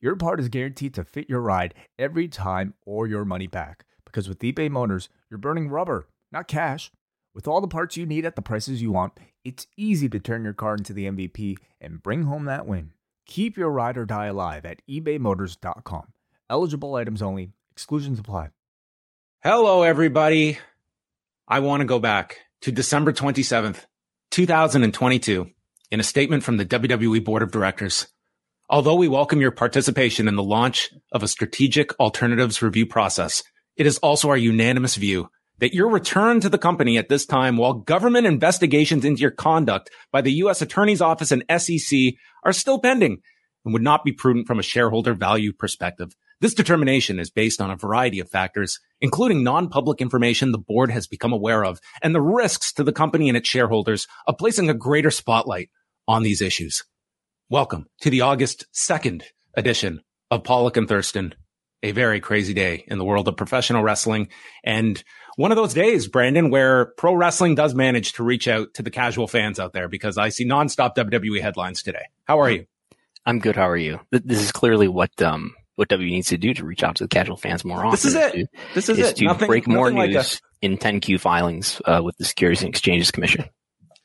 your part is guaranteed to fit your ride every time or your money back. Because with eBay Motors, you're burning rubber, not cash. With all the parts you need at the prices you want, it's easy to turn your car into the MVP and bring home that win. Keep your ride or die alive at ebaymotors.com. Eligible items only, exclusions apply. Hello, everybody. I want to go back to December 27th, 2022, in a statement from the WWE Board of Directors. Although we welcome your participation in the launch of a strategic alternatives review process, it is also our unanimous view that your return to the company at this time while government investigations into your conduct by the U.S. Attorney's Office and SEC are still pending and would not be prudent from a shareholder value perspective. This determination is based on a variety of factors, including non-public information the board has become aware of and the risks to the company and its shareholders of placing a greater spotlight on these issues. Welcome to the August 2nd edition of Pollock and Thurston a very crazy day in the world of professional wrestling. And one of those days, Brandon, where pro wrestling does manage to reach out to the casual fans out there because I see nonstop WWE headlines today. How are you? I'm good. How are you? This is clearly what, um, what W needs to do to reach out to the casual fans more often. This is it. To, this is, is it. To nothing, break more news like in 10Q filings uh, with the Securities and Exchanges Commission.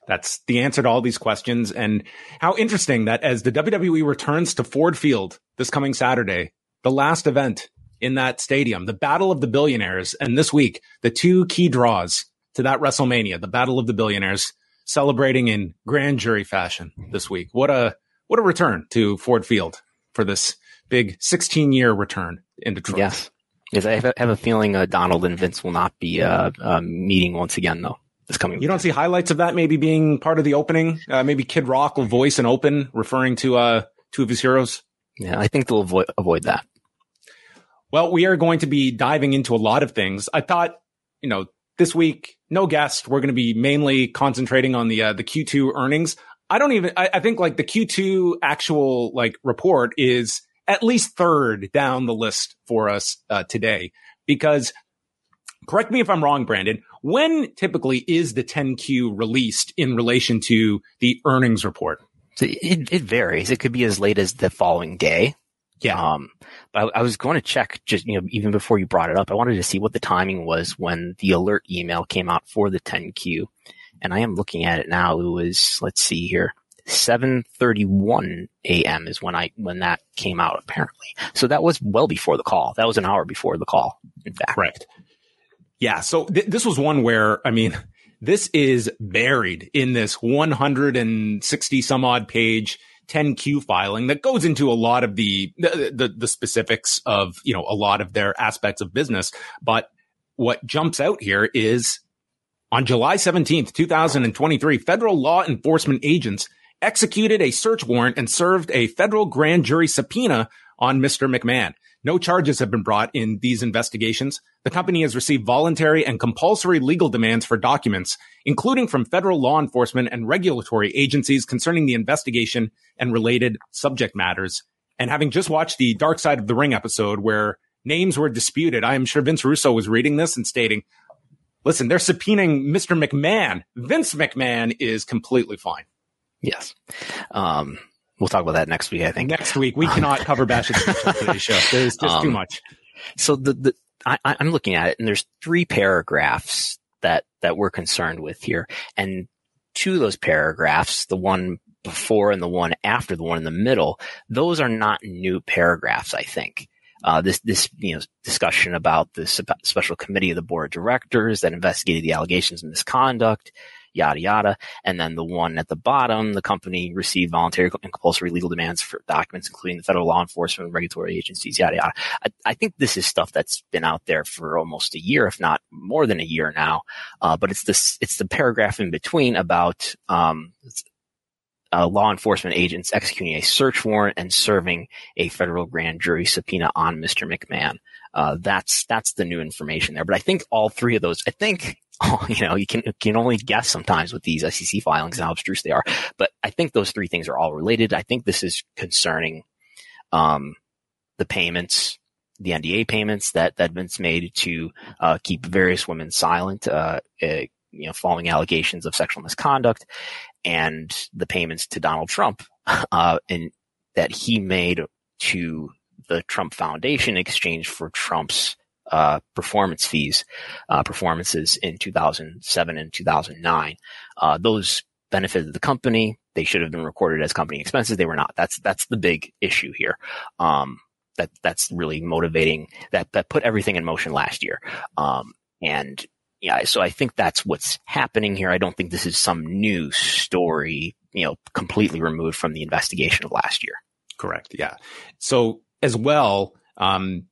That's the answer to all these questions. And how interesting that as the WWE returns to Ford Field this coming Saturday, the last event in that stadium, the Battle of the Billionaires. And this week, the two key draws to that WrestleMania, the Battle of the Billionaires, celebrating in grand jury fashion this week. What a what a return to Ford Field for this big 16 year return in Detroit. Yes. Yes, I have a feeling uh, Donald and Vince will not be uh, uh, meeting once again, though. This coming. You don't see highlights of that maybe being part of the opening. Uh, maybe Kid Rock will voice an open, referring to uh, two of his heroes. Yeah, I think they'll avoid avoid that. Well, we are going to be diving into a lot of things. I thought, you know, this week, no guest. We're going to be mainly concentrating on the uh, the Q2 earnings. I don't even. I, I, think like the Q2 actual like report is at least third down the list for us uh, today because. Correct me if I'm wrong, Brandon. When typically is the 10Q released in relation to the earnings report? So it, it varies. It could be as late as the following day. Yeah. Um, but I, I, was going to check just, you know, even before you brought it up, I wanted to see what the timing was when the alert email came out for the 10Q. And I am looking at it now. It was, let's see here, 7:31 a.m. is when I when that came out apparently. So that was well before the call. That was an hour before the call. In fact, correct. Yeah. So th- this was one where I mean, this is buried in this 160 some odd page 10Q filing that goes into a lot of the, the, the, the specifics of, you know, a lot of their aspects of business. But what jumps out here is on July 17th, 2023, federal law enforcement agents executed a search warrant and served a federal grand jury subpoena on Mr. McMahon. No charges have been brought in these investigations. The company has received voluntary and compulsory legal demands for documents, including from federal law enforcement and regulatory agencies concerning the investigation and related subject matters. And having just watched the Dark Side of the Ring episode where names were disputed, I am sure Vince Russo was reading this and stating, listen, they're subpoenaing Mr. McMahon. Vince McMahon is completely fine. Yes. Um, We'll talk about that next week, I think. Next week. We cannot cover Bash on today's show. There's just um, too much. So the, the, I, I'm looking at it and there's three paragraphs that, that we're concerned with here. And two of those paragraphs, the one before and the one after the one in the middle, those are not new paragraphs, I think. Uh, this, this, you know, discussion about the special committee of the board of directors that investigated the allegations of misconduct yada yada. And then the one at the bottom, the company received voluntary and compulsory legal demands for documents, including the federal law enforcement and regulatory agencies, yada yada. I, I, think this is stuff that's been out there for almost a year, if not more than a year now. Uh, but it's this, it's the paragraph in between about, um, uh, law enforcement agents executing a search warrant and serving a federal grand jury subpoena on Mr. McMahon. Uh, that's that's the new information there. But I think all three of those, I think, you know, you can you can only guess sometimes with these SEC filings how abstruse they are. But I think those three things are all related. I think this is concerning um, the payments, the NDA payments that that Vince made to uh, keep various women silent. Uh, uh, you know, following allegations of sexual misconduct, and the payments to Donald Trump, uh, and that he made to the Trump Foundation in exchange for Trump's uh, performance fees, uh, performances in 2007 and 2009. Uh, those benefited the company. They should have been recorded as company expenses. They were not. That's that's the big issue here. Um, that that's really motivating. That that put everything in motion last year. Um, and yeah, so I think that's what's happening here. I don't think this is some new story, you know, completely removed from the investigation of last year. Correct. Yeah. So as well, um,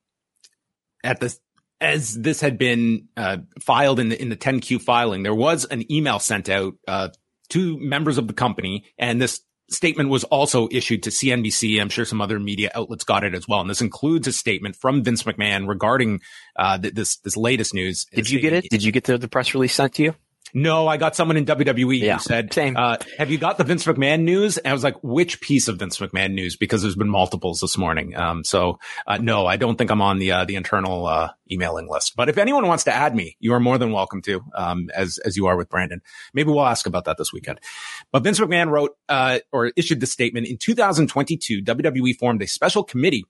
at the as this had been uh, filed in the in the 10Q filing, there was an email sent out uh, to members of the company, and this statement was also issued to CNBC. I'm sure some other media outlets got it as well, and this includes a statement from Vince McMahon regarding uh, th- this this latest news. Did you get it? Did you get the, the press release sent to you? No, I got someone in WWE Yeah, who said, same. Uh, have you got the Vince McMahon news? And I was like, which piece of Vince McMahon news? Because there's been multiples this morning. Um, so, uh, no, I don't think I'm on the, uh, the internal, uh, emailing list. But if anyone wants to add me, you are more than welcome to, um, as, as you are with Brandon. Maybe we'll ask about that this weekend. But Vince McMahon wrote, uh, or issued the statement in 2022, WWE formed a special committee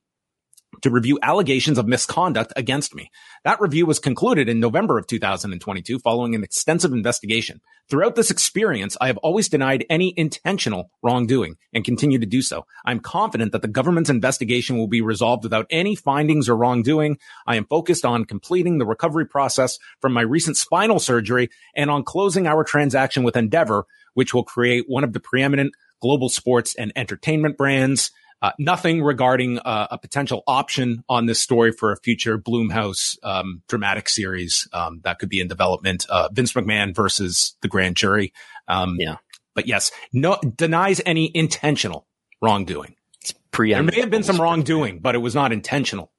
to review allegations of misconduct against me. That review was concluded in November of 2022 following an extensive investigation. Throughout this experience, I have always denied any intentional wrongdoing and continue to do so. I'm confident that the government's investigation will be resolved without any findings or wrongdoing. I am focused on completing the recovery process from my recent spinal surgery and on closing our transaction with Endeavor, which will create one of the preeminent global sports and entertainment brands. Uh, nothing regarding uh, a potential option on this story for a future Blumhouse um, dramatic series um, that could be in development. Uh, Vince McMahon versus the grand jury. Um, Yeah. But yes, no denies any intentional wrongdoing. It's Pre There may have been some wrongdoing, but it was not intentional.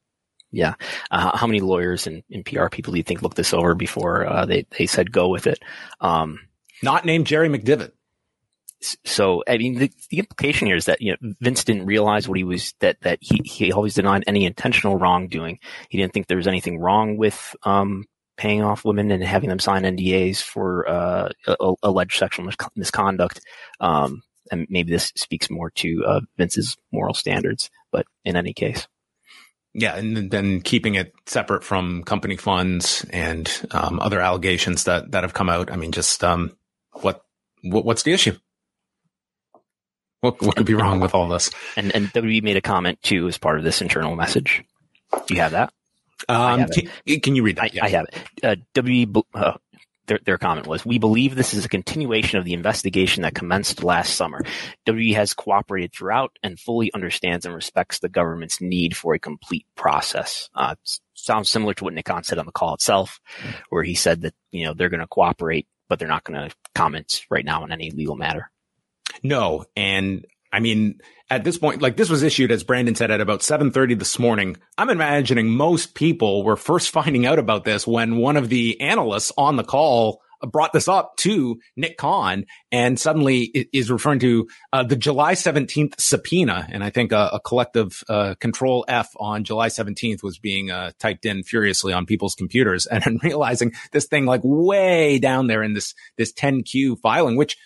Yeah. Uh, how many lawyers and, and PR people do you think looked this over before uh, they they said go with it? Um, Not named Jerry McDevitt. So I mean, the, the implication here is that you know Vince didn't realize what he was that that he he always denied any intentional wrongdoing. He didn't think there was anything wrong with um, paying off women and having them sign NDAs for uh, alleged sexual mis- misconduct. Um, and maybe this speaks more to uh, Vince's moral standards. But in any case, Yeah, and then- keeping it separate from company funds and um, other allegations that that have come out. I mean, just um, what what's the issue? What what could be wrong with all this? and and WWE made a comment too as part of this internal message. Do you have that? Um, have can, can you read that? I, I have it. Uh, WWE, uh, their, their comment was, we believe this is a continuation of the investigation that commenced last summer. WWE has cooperated throughout and fully understands and respects the government's need for a complete process. Uh, sounds similar to what Nick Khan said on the call itself, where he said that, you know, they're going to cooperate, but they're not going to comment right now on any legal matter. No, and I mean, at this point, like this was issued, as Brandon said, at about 7.30 this morning. I'm imagining most people were first finding out about this when one of the analysts on the call brought this up to Nick Khan and suddenly is referring to uh, the July 17th subpoena. And I think a, a collective uh, control F on July 17th was being uh, typed in furiously on people's computers and then realizing this thing like way down there in this, this 10Q filing, which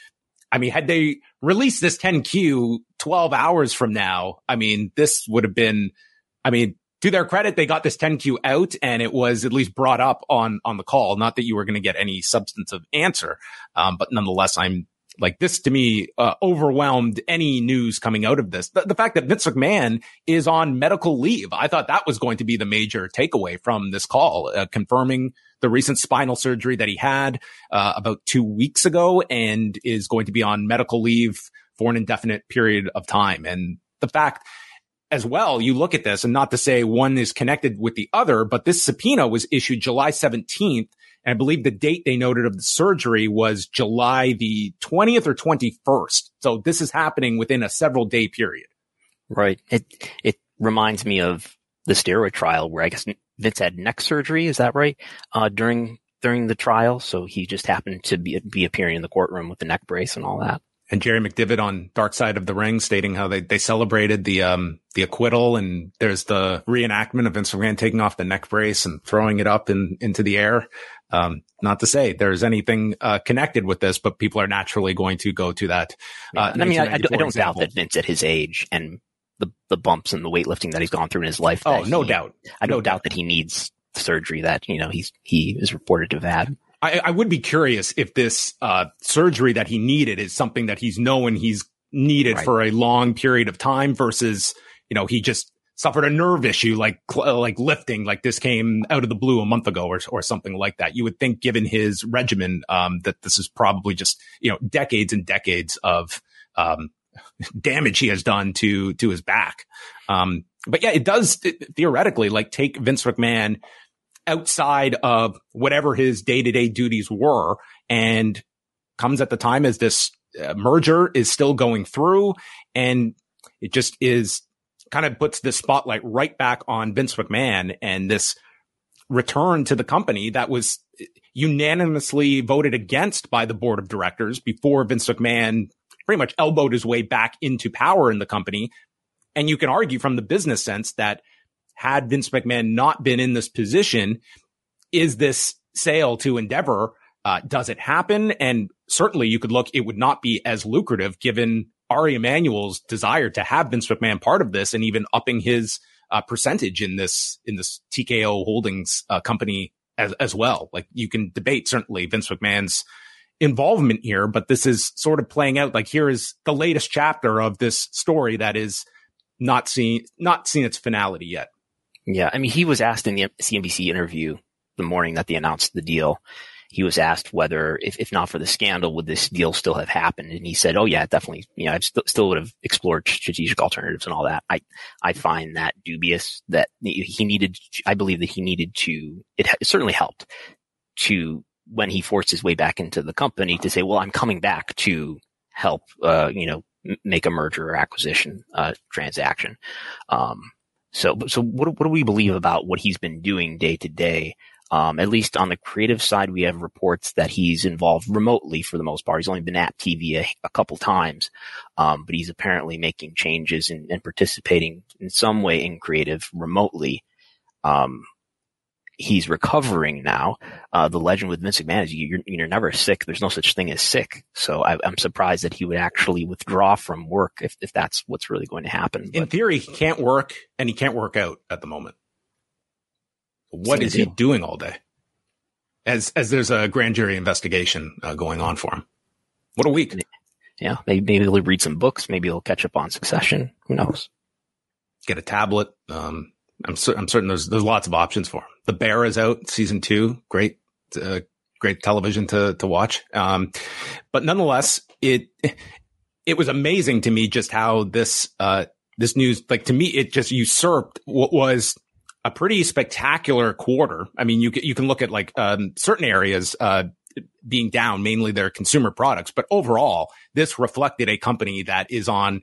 I mean, had they released this 10Q 12 hours from now, I mean, this would have been, I mean, to their credit, they got this 10Q out and it was at least brought up on, on the call. Not that you were going to get any substantive answer. Um, but nonetheless, I'm like this to me, uh, overwhelmed any news coming out of this. The, the fact that Vince McMahon is on medical leave. I thought that was going to be the major takeaway from this call, uh, confirming the recent spinal surgery that he had, uh, about two weeks ago and is going to be on medical leave for an indefinite period of time. And the fact as well, you look at this and not to say one is connected with the other, but this subpoena was issued July 17th. And I believe the date they noted of the surgery was July the 20th or 21st. So this is happening within a several day period. Right. It, it reminds me of the steroid trial where I guess Vince had neck surgery. Is that right? Uh, during during the trial, so he just happened to be be appearing in the courtroom with the neck brace and all that. And Jerry McDevitt on Dark Side of the Ring stating how they, they celebrated the um the acquittal and there's the reenactment of Vince McMahon taking off the neck brace and throwing it up in, into the air. Um, not to say there's anything uh, connected with this, but people are naturally going to go to that. Uh, I mean, I, I, don't doubt that Vince at his age and the the bumps and the weightlifting that he's gone through in his life. Oh, no he, doubt. I no doubt that he needs surgery that you know he's he is reported to have had. I, I would be curious if this uh, surgery that he needed is something that he's known he's needed right. for a long period of time versus you know he just suffered a nerve issue like like lifting like this came out of the blue a month ago or, or something like that you would think given his regimen um, that this is probably just you know decades and decades of um, damage he has done to to his back. Um, but yeah it does theoretically like take Vince McMahon outside of whatever his day to day duties were and comes at the time as this uh, merger is still going through and it just is kind of puts the spotlight right back on Vince McMahon and this return to the company that was unanimously voted against by the board of directors before Vince McMahon pretty much elbowed his way back into power in the company. And you can argue from the business sense that had Vince McMahon not been in this position, is this sale to Endeavor, uh, does it happen? And certainly you could look, it would not be as lucrative given Ari Emanuel's desire to have Vince McMahon part of this and even upping his uh, percentage in this, in this TKO Holdings uh, company as, as well. Like you can debate certainly Vince McMahon's involvement here, but this is sort of playing out like here is the latest chapter of this story that is not seen, not seen its finality yet. Yeah. I mean, he was asked in the CNBC interview the morning that they announced the deal. He was asked whether, if, if not for the scandal, would this deal still have happened? And he said, "Oh yeah, definitely. You know, I st- still would have explored strategic alternatives and all that." I I find that dubious. That he needed. I believe that he needed to. It, it certainly helped to when he forced his way back into the company to say, "Well, I'm coming back to help." Uh, you know, make a merger or acquisition uh, transaction. Um, so, so what, what do we believe about what he's been doing day to day? Um, at least on the creative side, we have reports that he's involved remotely for the most part. He's only been at TV a, a couple times, um, but he's apparently making changes and, and, participating in some way in creative remotely. Um, he's recovering now. Uh, the legend with Vince McMahon is you're, you're never sick. There's no such thing as sick. So I, am surprised that he would actually withdraw from work if, if that's what's really going to happen. In theory, he can't work and he can't work out at the moment. What is he doing all day? As, as there's a grand jury investigation uh, going on for him. What a week. Yeah. Maybe, maybe he'll read some books. Maybe he'll catch up on succession. Who knows? Get a tablet. Um, I'm, cer- I'm certain there's there's lots of options for him. The Bear is out, season two, great, uh, great television to to watch. Um, but nonetheless, it it was amazing to me just how this uh this news, like to me, it just usurped what was a pretty spectacular quarter. I mean, you you can look at like um, certain areas uh, being down, mainly their consumer products, but overall, this reflected a company that is on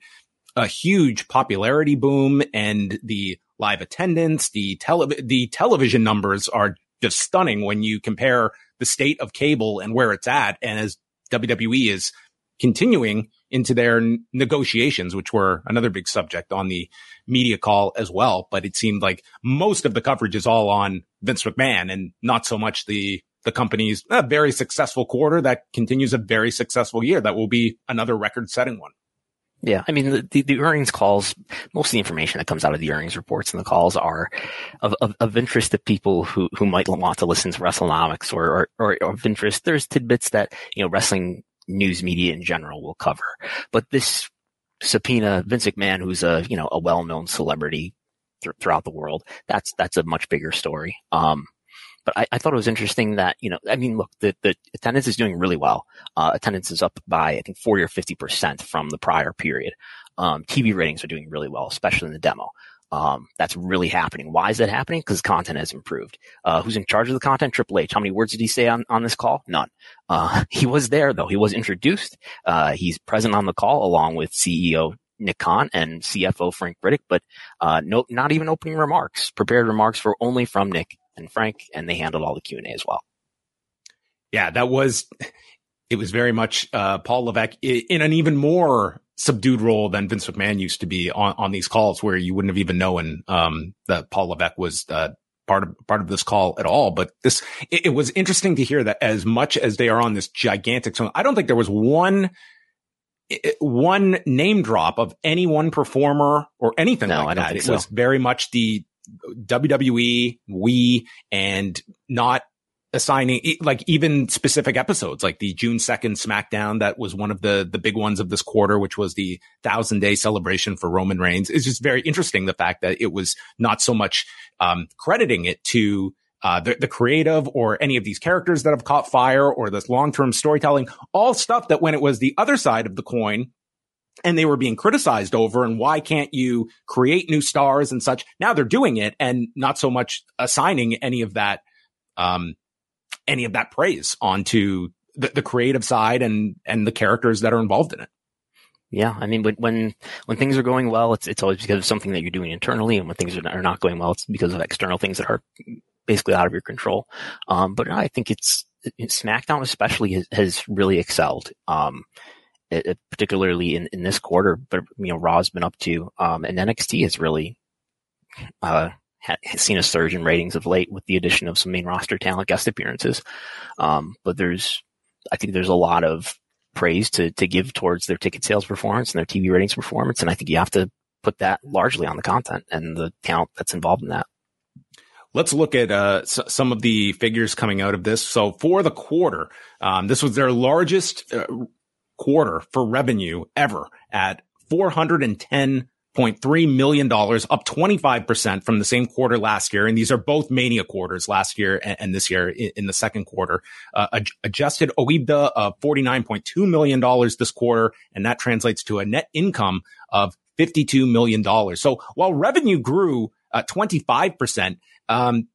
a huge popularity boom and the live attendance, the tele- the television numbers are just stunning when you compare the state of cable and where it's at. And as WWE is continuing into their negotiations, which were another big subject on the media call as well. But it seemed like most of the coverage is all on Vince McMahon and not so much the the company's uh, very successful quarter that continues a very successful year that will be another record setting one. Yeah, I mean the, the, the, earnings calls, most of the information that comes out of the earnings reports and the calls are of, of, of interest to people who, who might want to listen to WrestleNomics or, or, or, of interest. There's tidbits that, you know, wrestling news media in general will cover. But this subpoena, Vince McMahon, who's a, you know, a well-known celebrity th- throughout the world, that's, that's a much bigger story. Um, but I, I, thought it was interesting that, you know, I mean, look, the, the attendance is doing really well. Uh, attendance is up by, I think, 40 or 50% from the prior period. Um, TV ratings are doing really well, especially in the demo. Um, that's really happening. Why is that happening? Because content has improved. Uh, who's in charge of the content? Triple H. How many words did he say on, on this call? None. Uh, he was there though. He was introduced. Uh, he's present on the call along with CEO Nick Khan and CFO Frank Riddick, but uh, no, not even opening remarks. Prepared remarks were only from Nick and Frank, and they handled all the Q and A as well. Yeah, that was. It was very much uh, Paul Levesque in an even more subdued role than Vince McMahon used to be on, on these calls, where you wouldn't have even known um, that Paul Levesque was uh, part of part of this call at all. But this, it, it, was interesting to hear that as much as they are on this gigantic song, I don't think there was one one name drop of any one performer or anything no, like that. It so. was very much the WWE, we, and not assigning like even specific episodes like the June 2nd SmackDown that was one of the the big ones of this quarter which was the 1000 day celebration for Roman Reigns. It's just very interesting the fact that it was not so much um, crediting it to uh, the, the creative or any of these characters that have caught fire or this long-term storytelling all stuff that when it was the other side of the coin and they were being criticized over and why can't you create new stars and such now they're doing it and not so much assigning any of that um, any of that praise onto the, the creative side and and the characters that are involved in it. Yeah, I mean, when when things are going well, it's it's always because of something that you're doing internally, and when things are not going well, it's because of external things that are basically out of your control. Um, but I think it's SmackDown especially has, has really excelled, um, it, particularly in, in this quarter. But you know, Raw's been up to, um, and NXT has really uh, seen a surge in ratings of late with the addition of some main roster talent guest appearances. Um, but there's, I think there's a lot of praise to, to give towards their ticket sales performance and their TV ratings performance. And I think you have to put that largely on the content and the talent that's involved in that. Let's look at uh, s- some of the figures coming out of this. So for the quarter, um, this was their largest uh, quarter for revenue ever at 410 $0.3 million, up 25% from the same quarter last year. And these are both mania quarters last year and, and this year in, in, the second quarter. Uh, ad- adjusted OIBDA of $49.2 million this quarter. And that translates to a net income of $52 million. So while revenue grew uh, 25%, um,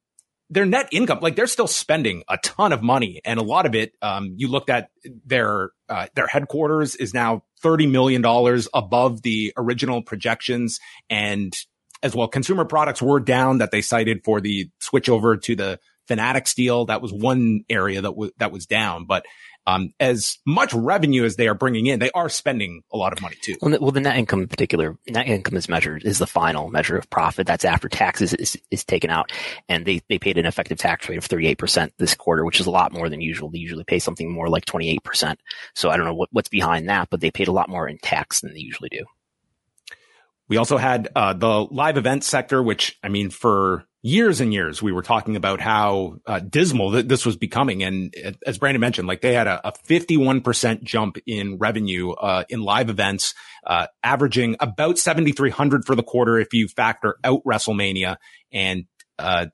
their net income, like they're still spending a ton of money, and a lot of it, um, you looked at their uh, their headquarters is now thirty million dollars above the original projections, and as well, consumer products were down that they cited for the switch over to the Fanatics deal. That was one area that was that was down, but um, as much revenue as they are bringing in, they are spending a lot of money too. Well, the, well, the net income in particular, net income is measured is the final measure of profit. That's after taxes is, is taken out, and they they paid an effective tax rate of thirty eight percent this quarter, which is a lot more than usual. They usually pay something more like twenty eight percent. So I don't know what, what's behind that, but they paid a lot more in tax than they usually do. We also had uh, the live event sector, which I mean, for years and years, we were talking about how uh, dismal that this was becoming. And as Brandon mentioned, like they had a, a 51% jump in revenue uh, in live events, uh, averaging about 7,300 for the quarter if you factor out WrestleMania and uh,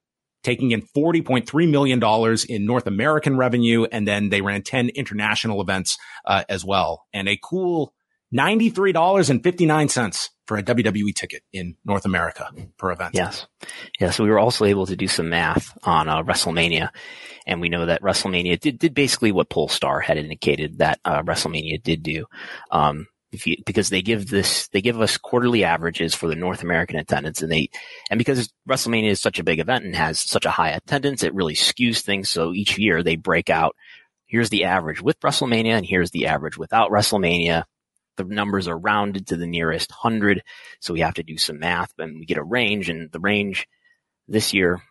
taking in $40.3 million in North American revenue. And then they ran 10 international events uh, as well. And a cool $93.59 for a WWE ticket in North America per event. Yes. Yes. We were also able to do some math on uh, WrestleMania. And we know that WrestleMania did, did basically what Pollstar had indicated that uh, WrestleMania did do. Um, you, because they give this, they give us quarterly averages for the North American attendance and they, and because WrestleMania is such a big event and has such a high attendance, it really skews things. So each year they break out, here's the average with WrestleMania and here's the average without WrestleMania the numbers are rounded to the nearest hundred. So we have to do some math and we get a range and the range this year,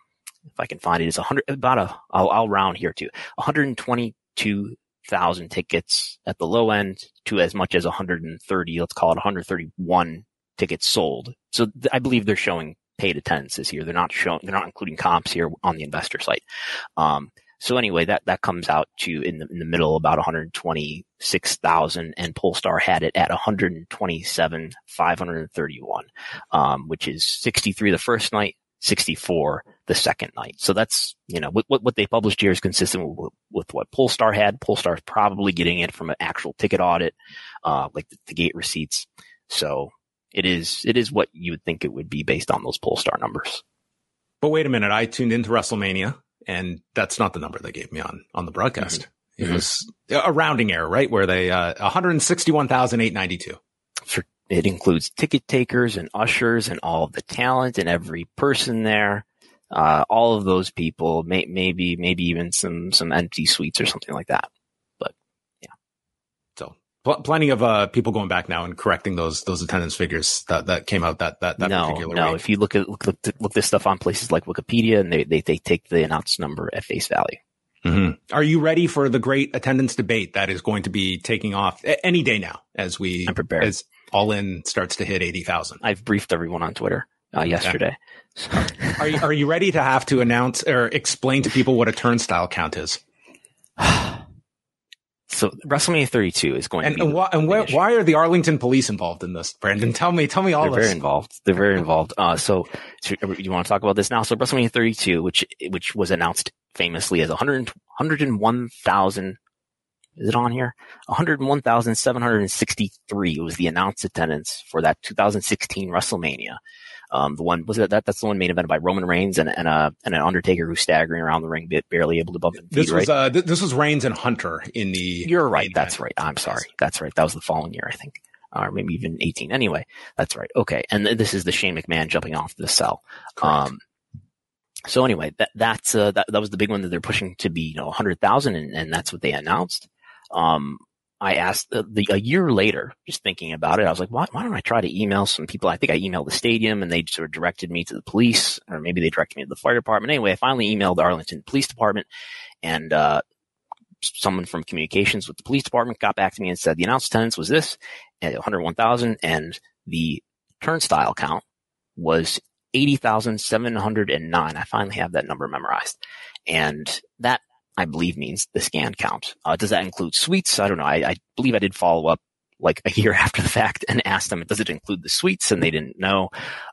if I can find it, is a hundred, about a, I'll, I'll round here too, 122,000 tickets at the low end to as much as 130, let's call it 131 tickets sold. So th- I believe they're showing paid attendance this year. They're not showing, they're not including comps here on the investor site. Um, so anyway, that, that comes out to in the, in the middle about 126,000 and Pollstar had it at 127,531, um, which is 63 the first night, 64 the second night. So that's, you know, what, what they published here is consistent with, with what Pollstar had. Pollstar is probably getting it from an actual ticket audit, uh, like the, the gate receipts. So it is, it is what you would think it would be based on those Pollstar numbers. But wait a minute. I tuned into WrestleMania and that's not the number they gave me on on the broadcast. Mm-hmm. It mm-hmm. was a rounding error, right? Where they uh, 161,892. For it includes ticket takers and ushers and all of the talent and every person there. Uh, all of those people, may, maybe, maybe even some, some empty suites or something like that. Pl- plenty of, uh, people going back now and correcting those, those attendance figures that, that came out that, that, that no, particular no. week. If you look at, look, look, look this stuff on places like Wikipedia and they, they, they take the announced number at face value. Mm-hmm. Are you ready for the great attendance debate that is going to be taking off any day now as we, I'm prepared. as all in starts to hit 80,000? I've briefed everyone on Twitter uh, yesterday. are you, are you ready to have to announce or explain to people what a turnstile count is? So WrestleMania 32 is going and, to be and, why, and why, why, are the Arlington police involved in this, Brandon? Tell me, tell me all They're this. very involved. They're very involved. Uh, so, so you want to talk about this now? So WrestleMania 32, which, which was announced famously as 100, 101,000 is it on here? 101,763 was the announced attendance for that 2016 WrestleMania. Um, the one was that, that that's the one main event by Roman Reigns and and, uh, and an Undertaker who's staggering around the ring, barely able to bump feet. This was right? uh, th- this was Reigns and Hunter in the. You're right. That's right. I'm sorry. That's right. That was the following year, I think, or maybe even 18. Anyway, that's right. Okay, and th- this is the Shane McMahon jumping off the cell. Um, so anyway, that that's uh, that that was the big one that they're pushing to be you know 100,000, and, and that's what they announced. Um, I asked the, the, a year later, just thinking about it, I was like, why, why don't I try to email some people? I think I emailed the stadium and they sort of directed me to the police or maybe they directed me to the fire department. Anyway, I finally emailed the Arlington Police Department and, uh, someone from communications with the police department got back to me and said the announced attendance was this at 101,000 and the turnstile count was 80,709. I finally have that number memorized. And that I believe means the scan count. Uh, does that include suites? I don't know. I, I, believe I did follow up like a year after the fact and asked them, does it include the suites? And they didn't know.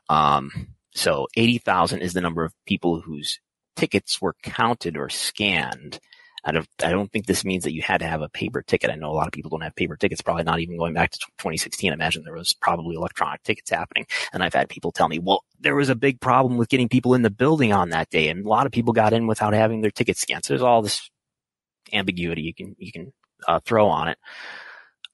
Um, so 80,000 is the number of people whose tickets were counted or scanned. I don't, I don't think this means that you had to have a paper ticket. I know a lot of people don't have paper tickets, probably not even going back to 2016. I imagine there was probably electronic tickets happening. And I've had people tell me, well, there was a big problem with getting people in the building on that day. And a lot of people got in without having their tickets scanned. So there's all this ambiguity you can, you can uh, throw on it.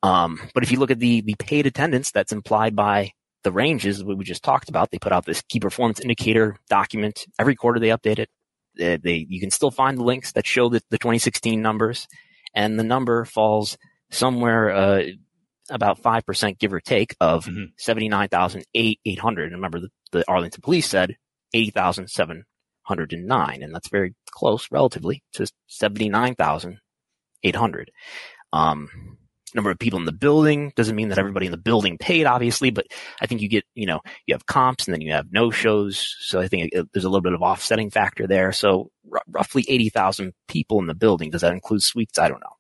Um, but if you look at the, the paid attendance that's implied by the ranges we just talked about, they put out this key performance indicator document. Every quarter they update it they, they, you can still find the links that show the, the 2016 numbers and the number falls somewhere, uh, about 5% give or take of mm-hmm. 79,800. Remember the, the Arlington police said 80,709 and that's very close relatively to 79,800. Um, number of people in the building doesn't mean that everybody in the building paid, obviously, but I think you get, you know, you have comps and then you have no shows. So I think it, there's a little bit of offsetting factor there. So r- roughly 80,000 people in the building. Does that include suites? I don't know.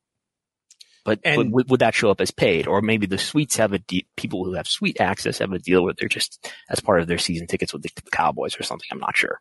But, and, but would that show up as paid? Or maybe the suites have a de- people who have suite access have a deal where they're just as part of their season tickets with the, the Cowboys or something. I'm not sure.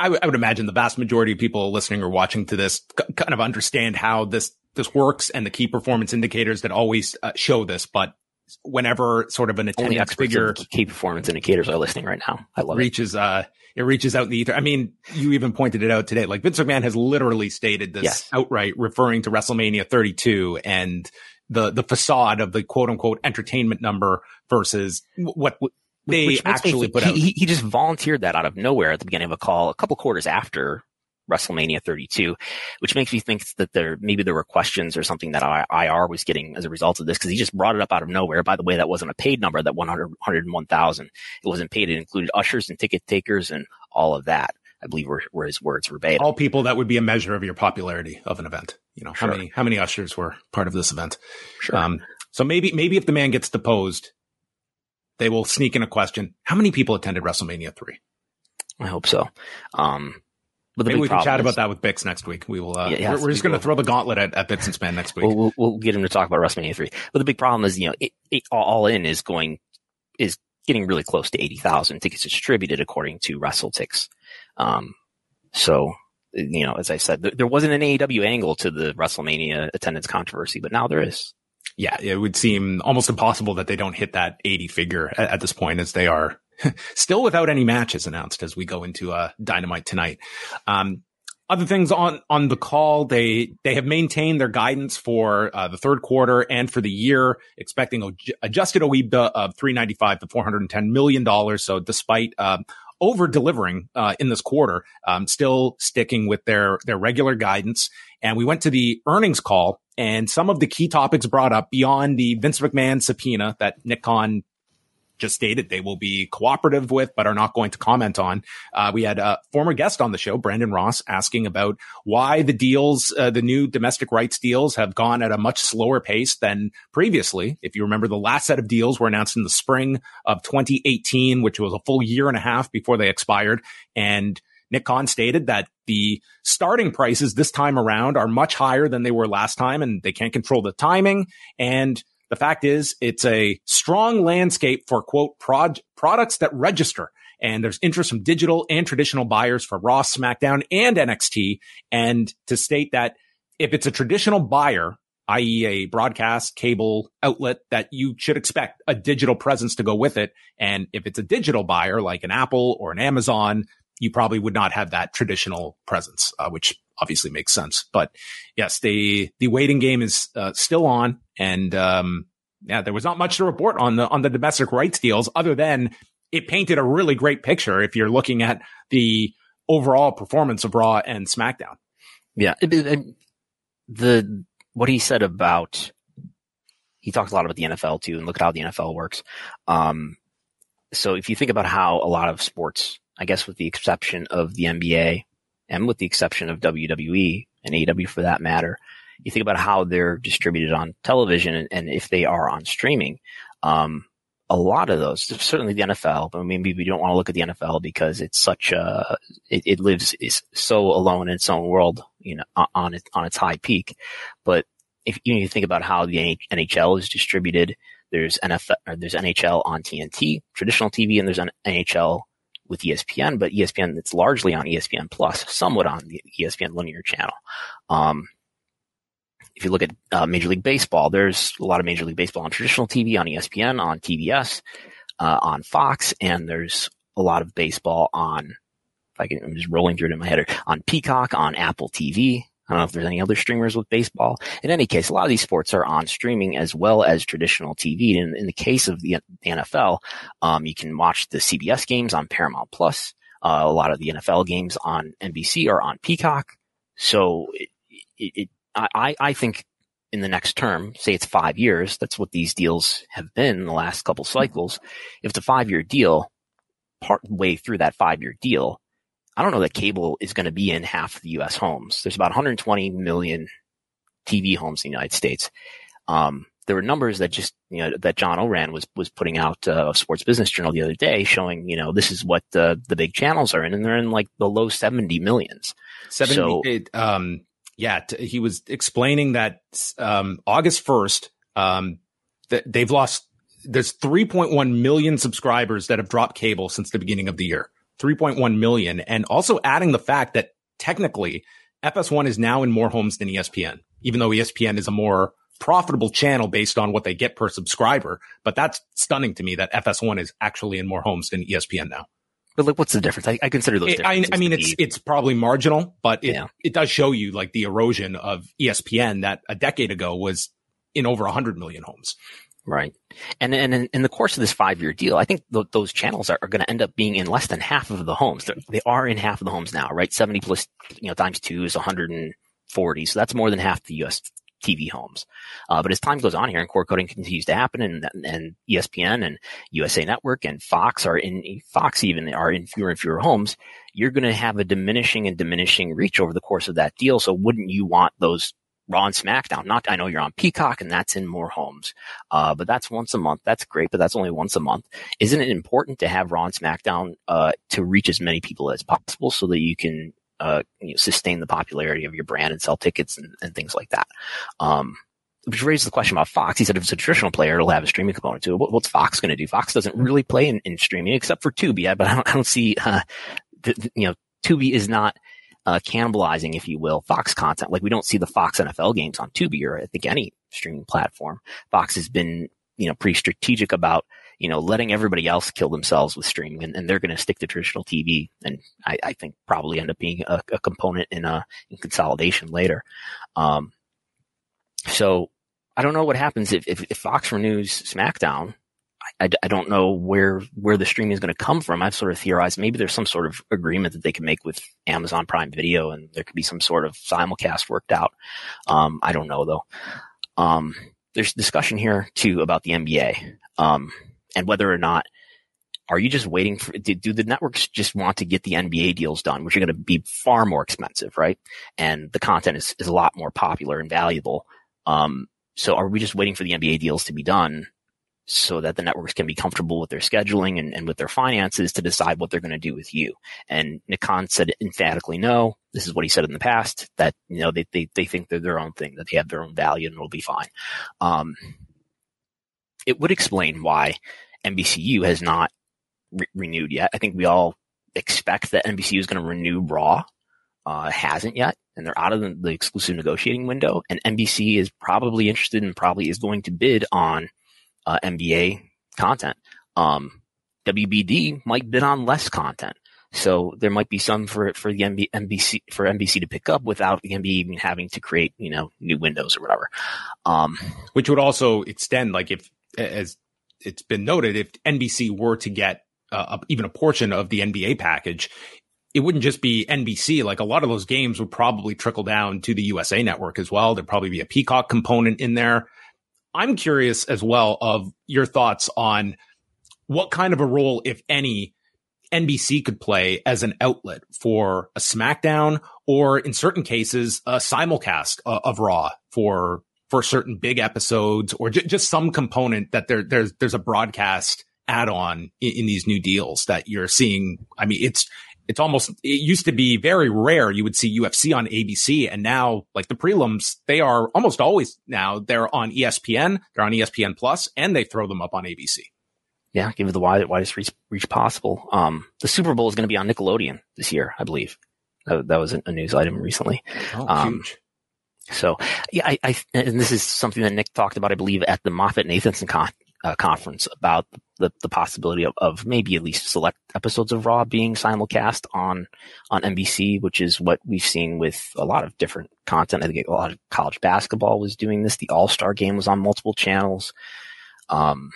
I, w- I would imagine the vast majority of people listening or watching to this c- kind of understand how this this works and the key performance indicators that always uh, show this. But whenever sort of an attendance figure, key performance indicators are listening right now. I love reaches, it. uh, it reaches out in the ether. I mean, you even pointed it out today. Like Vince McMahon has literally stated this yes. outright, referring to WrestleMania 32 and the the facade of the quote unquote entertainment number versus what. they actually put he, out. He, he just volunteered that out of nowhere at the beginning of a call, a couple quarters after WrestleMania 32, which makes me think that there maybe there were questions or something that IR was getting as a result of this because he just brought it up out of nowhere. By the way, that wasn't a paid number, that 100, 101,000. It wasn't paid. It included ushers and ticket takers and all of that. I believe were, were his words verbatim. All people that would be a measure of your popularity of an event. You know, Sure. how many, how many ushers were part of this event? Sure. Um, so maybe, maybe if the man gets deposed, they will sneak in a question. How many people attended WrestleMania 3? I hope so. Um, but the Maybe we can chat is- about that with Bix next week. We will. Uh, yeah, we're, we're just going to throw the gauntlet at, at Bixenspan next week. We'll, we'll, we'll get him to talk about WrestleMania 3. But the big problem is, you know, it, it, all in is going, is getting really close to 80,000 tickets distributed according to WrestleTix. Um, so, you know, as I said, there, there wasn't an AEW angle to the WrestleMania attendance controversy, but now there is. yeah, it would seem almost impossible that they don't hit that 80 figure at, at this point as they are still without any matches announced as we go into uh, Dynamite tonight. Um, other things on on the call, they they have maintained their guidance for uh, the third quarter and for the year, expecting adjusted OIBDA of 395 to 410 million dollars. So despite um, over delivering uh, in this quarter, um, still sticking with their their regular guidance. And we went to the earnings call, and some of the key topics brought up beyond the Vince McMahon subpoena that Nick Khan just stated they will be cooperative with, but are not going to comment on. Uh, we had a former guest on the show, Brandon Ross, asking about why the deals, uh, the new domestic rights deals have gone at a much slower pace than previously. If you remember, the last set of deals were announced in the spring of 2018, which was a full year and a half before they expired. And Nick Khan stated that the starting prices this time around are much higher than they were last time and they can't control the timing. And the fact is, it's a strong landscape for quote prod- products that register. And there's interest from digital and traditional buyers for Raw, SmackDown, and NXT. And to state that if it's a traditional buyer, i.e. a broadcast cable outlet that you should expect a digital presence to go with it. And if it's a digital buyer like an Apple or an Amazon, you probably would not have that traditional presence, uh, which obviously makes sense. But yes, the the waiting game is uh, still on, and um, yeah, there was not much to report on the on the domestic rights deals other than it painted a really great picture if you're looking at the overall performance of Raw and SmackDown. Yeah, it, it, the what he said about he talks a lot about the NFL too, and look at how the NFL works. Um, so if you think about how a lot of sports, I guess with the exception of the NBA, and with the exception of WWE and AEW for that matter, you think about how they're distributed on television and, and if they are on streaming. Um, a lot of those, certainly the NFL, but maybe we don't want to look at the NFL because it's such a, it, it lives is so alone in its own world, you know, on its, on its high peak. But if you, know, you think about how the NHL is distributed, there's NFL, there's NHL on TNT, traditional TV, and there's an NHL with ESPN, but ESPN it's largely on ESPN Plus, somewhat on the ESPN linear channel. Um, if you look at uh, Major League Baseball, there's a lot of Major League Baseball on traditional TV, on ESPN, on TBS, uh, on Fox, and there's a lot of baseball on. If I can, I'm just rolling through it in my head. On Peacock, on Apple TV, I don't know if there's any other streamers with baseball. In any case, a lot of these sports are on streaming as well as traditional TV. In, in the case of the, NFL, um, you can watch the CBS games on Paramount Plus. Uh, a lot of the NFL games on NBC are on Peacock. So it, it, it, I, I think in the next term, say it's five years, that's what these deals have been in the last couple cycles. If it's a five year deal, part way through that five year deal, I don't know that cable is going to be in half the U.S. homes. There's about 120 million TV homes in the United States. Um, there were numbers that just, you know, that John Ourand was, was putting out uh, of Sports Business Journal the other day showing, you know, this is what the, the big channels are in, and they're in like the low 70 millions. 70, so, it, um, yeah, t- he was explaining that, um, August 1st, um, th- they've lost, there's 3.1 million subscribers that have dropped cable since the beginning of the year. 3.1 million and also adding the fact that technically FS1 is now in more homes than ESPN, even though ESPN is a more profitable channel based on what they get per subscriber. But that's stunning to me that FS1 is actually in more homes than ESPN now. But like, what's the difference? I, I consider those. I, I, mean, it's it's probably marginal, but it yeah. it does show you like the erosion of ESPN that a decade ago was in over 100 million homes. Right. And and in, in, the course of this five year deal, I think th- those channels are, are going to end up being in less than half of the homes. They're, they are in half of the homes now, right? 70 plus, you know, times two is 140. So that's more than half the U.S. TV homes. Uh, but as time goes on here and cord cutting continues to happen and, and ESPN and USA Network and Fox are in, Fox even are in fewer and fewer homes, you're going to have a diminishing and diminishing reach over the course of that deal. So wouldn't you want those Raw and SmackDown. Not, I know you're on Peacock and that's in more homes. Uh, but that's once a month. That's great, but that's only once a month. Isn't it important to have Raw and SmackDown, uh, to reach as many people as possible so that you can, uh, you know, sustain the popularity of your brand and sell tickets and, and things like that? Um, which raises the question about Fox. He said if it's a traditional player, it'll have a streaming component to it. What, what's Fox going to do? Fox doesn't really play in, in streaming except for Tubi, but I don't, I don't see, uh, the, you know, Tubi is not, uh, cannibalizing, if you will, Fox content. Like we don't see the Fox NFL games on Tubi or I think any streaming platform. Fox has been, you know, pretty strategic about you know, letting everybody else kill themselves with streaming and, and they're going to stick to traditional TV. And I, I, think probably end up being a, a component in a uh, in consolidation later. Um, so I don't know what happens if, if, if Fox renews SmackDown. I, I, don't know where where the streaming is going to come from. I've sort of theorized maybe there's some sort of agreement that they can make with Amazon Prime Video, and there could be some sort of simulcast worked out. Um, I don't know though. Um, there's discussion here too about the NBA um, and whether or not are you just waiting for do, do, the networks just want to get the NBA deals done, which are going to be far more expensive, right? And the content is, is a lot more popular and valuable. Um, so are we just waiting for the NBA deals to be done so that the networks can be comfortable with their scheduling and, and with their finances to decide what they're going to do with you. And Nick Khan said emphatically no. This is what he said in the past that, you know, they, they, they think they're their own thing, that they have their own value and it'll be fine. Um, it would explain why NBCU has not re- renewed yet. I think we all expect that NBCU is going to renew Raw. Uh, hasn't yet, and they're out of the, the exclusive negotiating window. And NBC is probably interested and probably is going to bid on uh, NBA content. Um, WBD might bid on less content. So there might be some for for the MB, NBC for NBC to pick up without the NBA even having to create you know new windows or whatever. Um, Which would also extend like if as it's been noted if NBC were to get uh, even a portion of the NBA package, it wouldn't just be NBC. Like a lot of those games would probably trickle down to the USA network as well. There'd probably be a Peacock component in there. I'm curious as well of your thoughts on what kind of a role, if any, NBC could play as an outlet for a SmackDown or in certain cases, a simulcast uh, of Raw for, for certain big episodes or just some component that there, there's, there's a broadcast add on in, in, these new deals that you're seeing. I mean, it's, it's almost, it used to be very rare. You would see UFC on ABC and now like the prelims, they are almost always now they're on ESPN, they're on ESPN plus and they throw them up on ABC. Yeah. Give it the wide, widest reach, reach possible. Um, the Super Bowl is going to be on Nickelodeon this year, I believe. That, that was a, news item recently. Oh, um. So yeah, I, I, and this is something that Nick talked about, I believe, at the Moffett Nathanson con, uh, conference about the, the possibility of, of maybe at least select episodes of Raw being simulcast on on NBC, which is what we've seen with a lot of different content. I think a lot of college basketball was doing this. The All Star Game was on multiple channels. Um,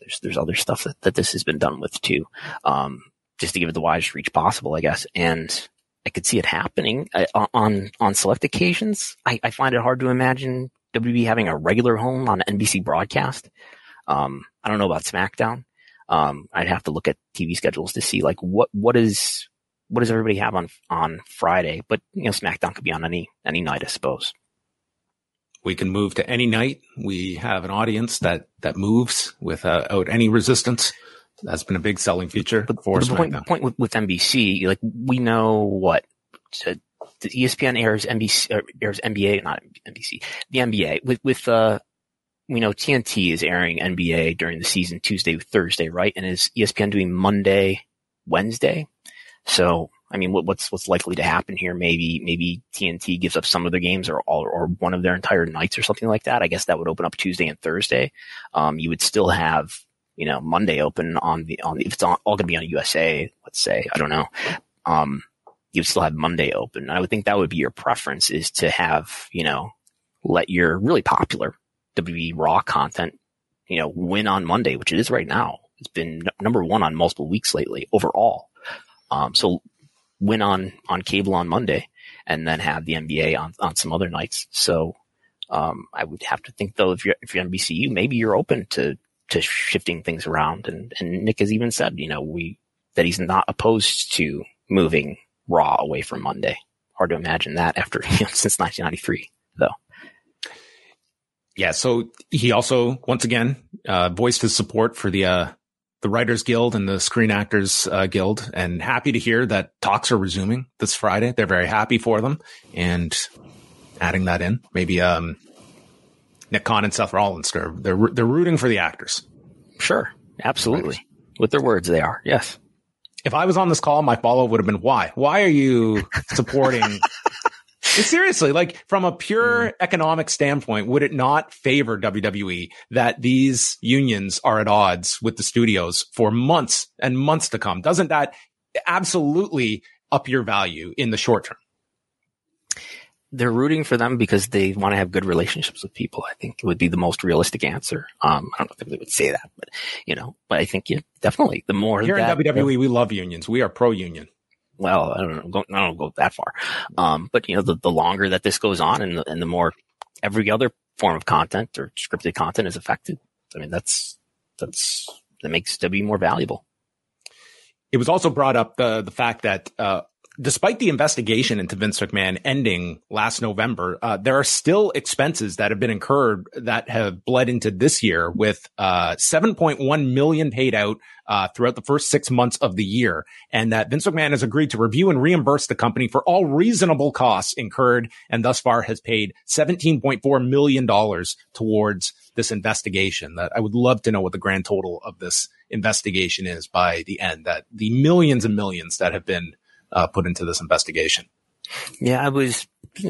there's there's other stuff that, that this has been done with too. Um, just to give it the widest reach possible, I guess. And I could see it happening uh, on on select occasions. I, I find it hard to imagine WB having a regular home on NBC broadcast. Um, I don't know about SmackDown. Um, I'd have to look at TV schedules to see like what, what is, what does everybody have on, on Friday? But, you know, SmackDown could be on any, any night, I suppose. We can move to any night. We have an audience that, that moves without any resistance. That's been a big selling feature but, for the point, the point with, with NBC, like we know what to, the ESPN airs NBC airs NBA, not NBC, the NBA with with uh we know TNT is airing NBA during the season Tuesday, Thursday, right? And is ESPN doing Monday, Wednesday? So, I mean, what, what's what's likely to happen here? Maybe maybe TNT gives up some of their games or all or one of their entire nights or something like that. I guess that would open up Tuesday and Thursday. Um, you would still have you know Monday open on the on the, if it's all, all going to be on USA. Let's say I don't know. Um, you would still have Monday open. I would think that would be your preference is to have you know let your really popular WWE Raw content, you know, win on Monday, which it is right now. It's been n- number one on multiple weeks lately overall. Um, so win on, on cable on Monday and then have the NBA on, on some other nights. So, um, I would have to think though, if you're, if you're NBCU, maybe you're open to, to shifting things around. And, and Nick has even said, you know, we, that he's not opposed to moving Raw away from Monday. Hard to imagine that after, you know, since 1993 though yeah, so he also once again uh, voiced his support for the uh, the Writers Guild and the Screen Actors uh, Guild, and happy to hear that talks are resuming this Friday. They're very happy for them, and adding that in, maybe um, Nick Khan and Seth Rollins they're they're they're rooting for the actors. Sure, absolutely, right. with their words, they are. Yes. If I was on this call, my follow would have been, "Why? Why are you supporting Seriously, like from a pure mm. economic standpoint, would it not favor WWE that these unions are at odds with the studios for months and months to come? Doesn't that absolutely up your value in the short term? they're rooting for them because they want to have good relationships with people. I think it would be the most realistic answer. Um, I don't know if they would say that, but you know, but I think yeah, definitely the more here that, in WWE, we love unions. We are pro union. Well, I don't know. Go, I don't go that far. Um, but you know, the, the longer that this goes on and the, and the more every other form of content or scripted content is affected. I mean, that's, that's, that makes W more valuable. It was also brought up the, the fact that, uh, despite the investigation into Vince McMahon ending last November, uh, there are still expenses that have been incurred that have bled into this year with uh, 7.1 million paid out uh, throughout the first six months of the year, and that Vince McMahon has agreed to review and reimburse the company for all reasonable costs incurred, and thus far has paid 17.4 million dollars towards this investigation. That I would love to know what the grand total of this investigation is by the end. That the millions and millions that have been uh, put into this investigation. Yeah, I was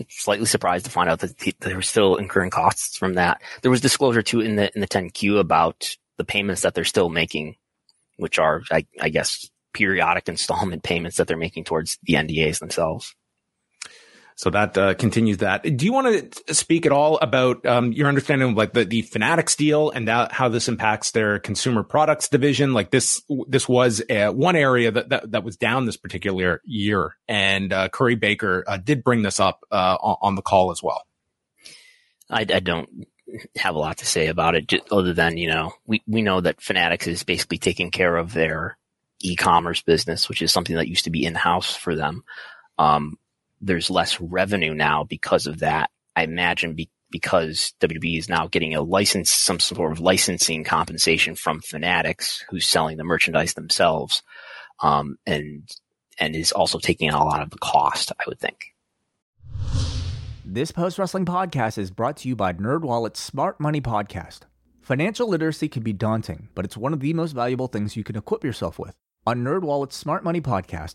slightly surprised to find out that they were still incurring costs from that. There was disclosure too in the in the 10Q about the payments that they're still making, which are, I, I guess, periodic installment payments that they're making towards the NDAs themselves. So that uh, continues that. Do you want to speak at all about um, your understanding of like the, the Fanatics deal and that, how this impacts their consumer products division? Like this, this was uh, one area that, that, that was down this particular year, and uh, Curry Baker uh, did bring this up uh, on, on, the call as well. I, I don't have a lot to say about it, other than you know we we know that Fanatics is basically taking care of their e-commerce business, which is something that used to be in house for them. Um, there's less revenue now because of that. I imagine be, because WWE is now getting a license, some sort of licensing compensation from Fanatics, who's selling the merchandise themselves, um, and and is also taking a lot of the cost. I would think. This post wrestling podcast is brought to you by NerdWallet's Smart Money Podcast. Financial literacy can be daunting, but it's one of the most valuable things you can equip yourself with. On NerdWallet's Smart Money Podcast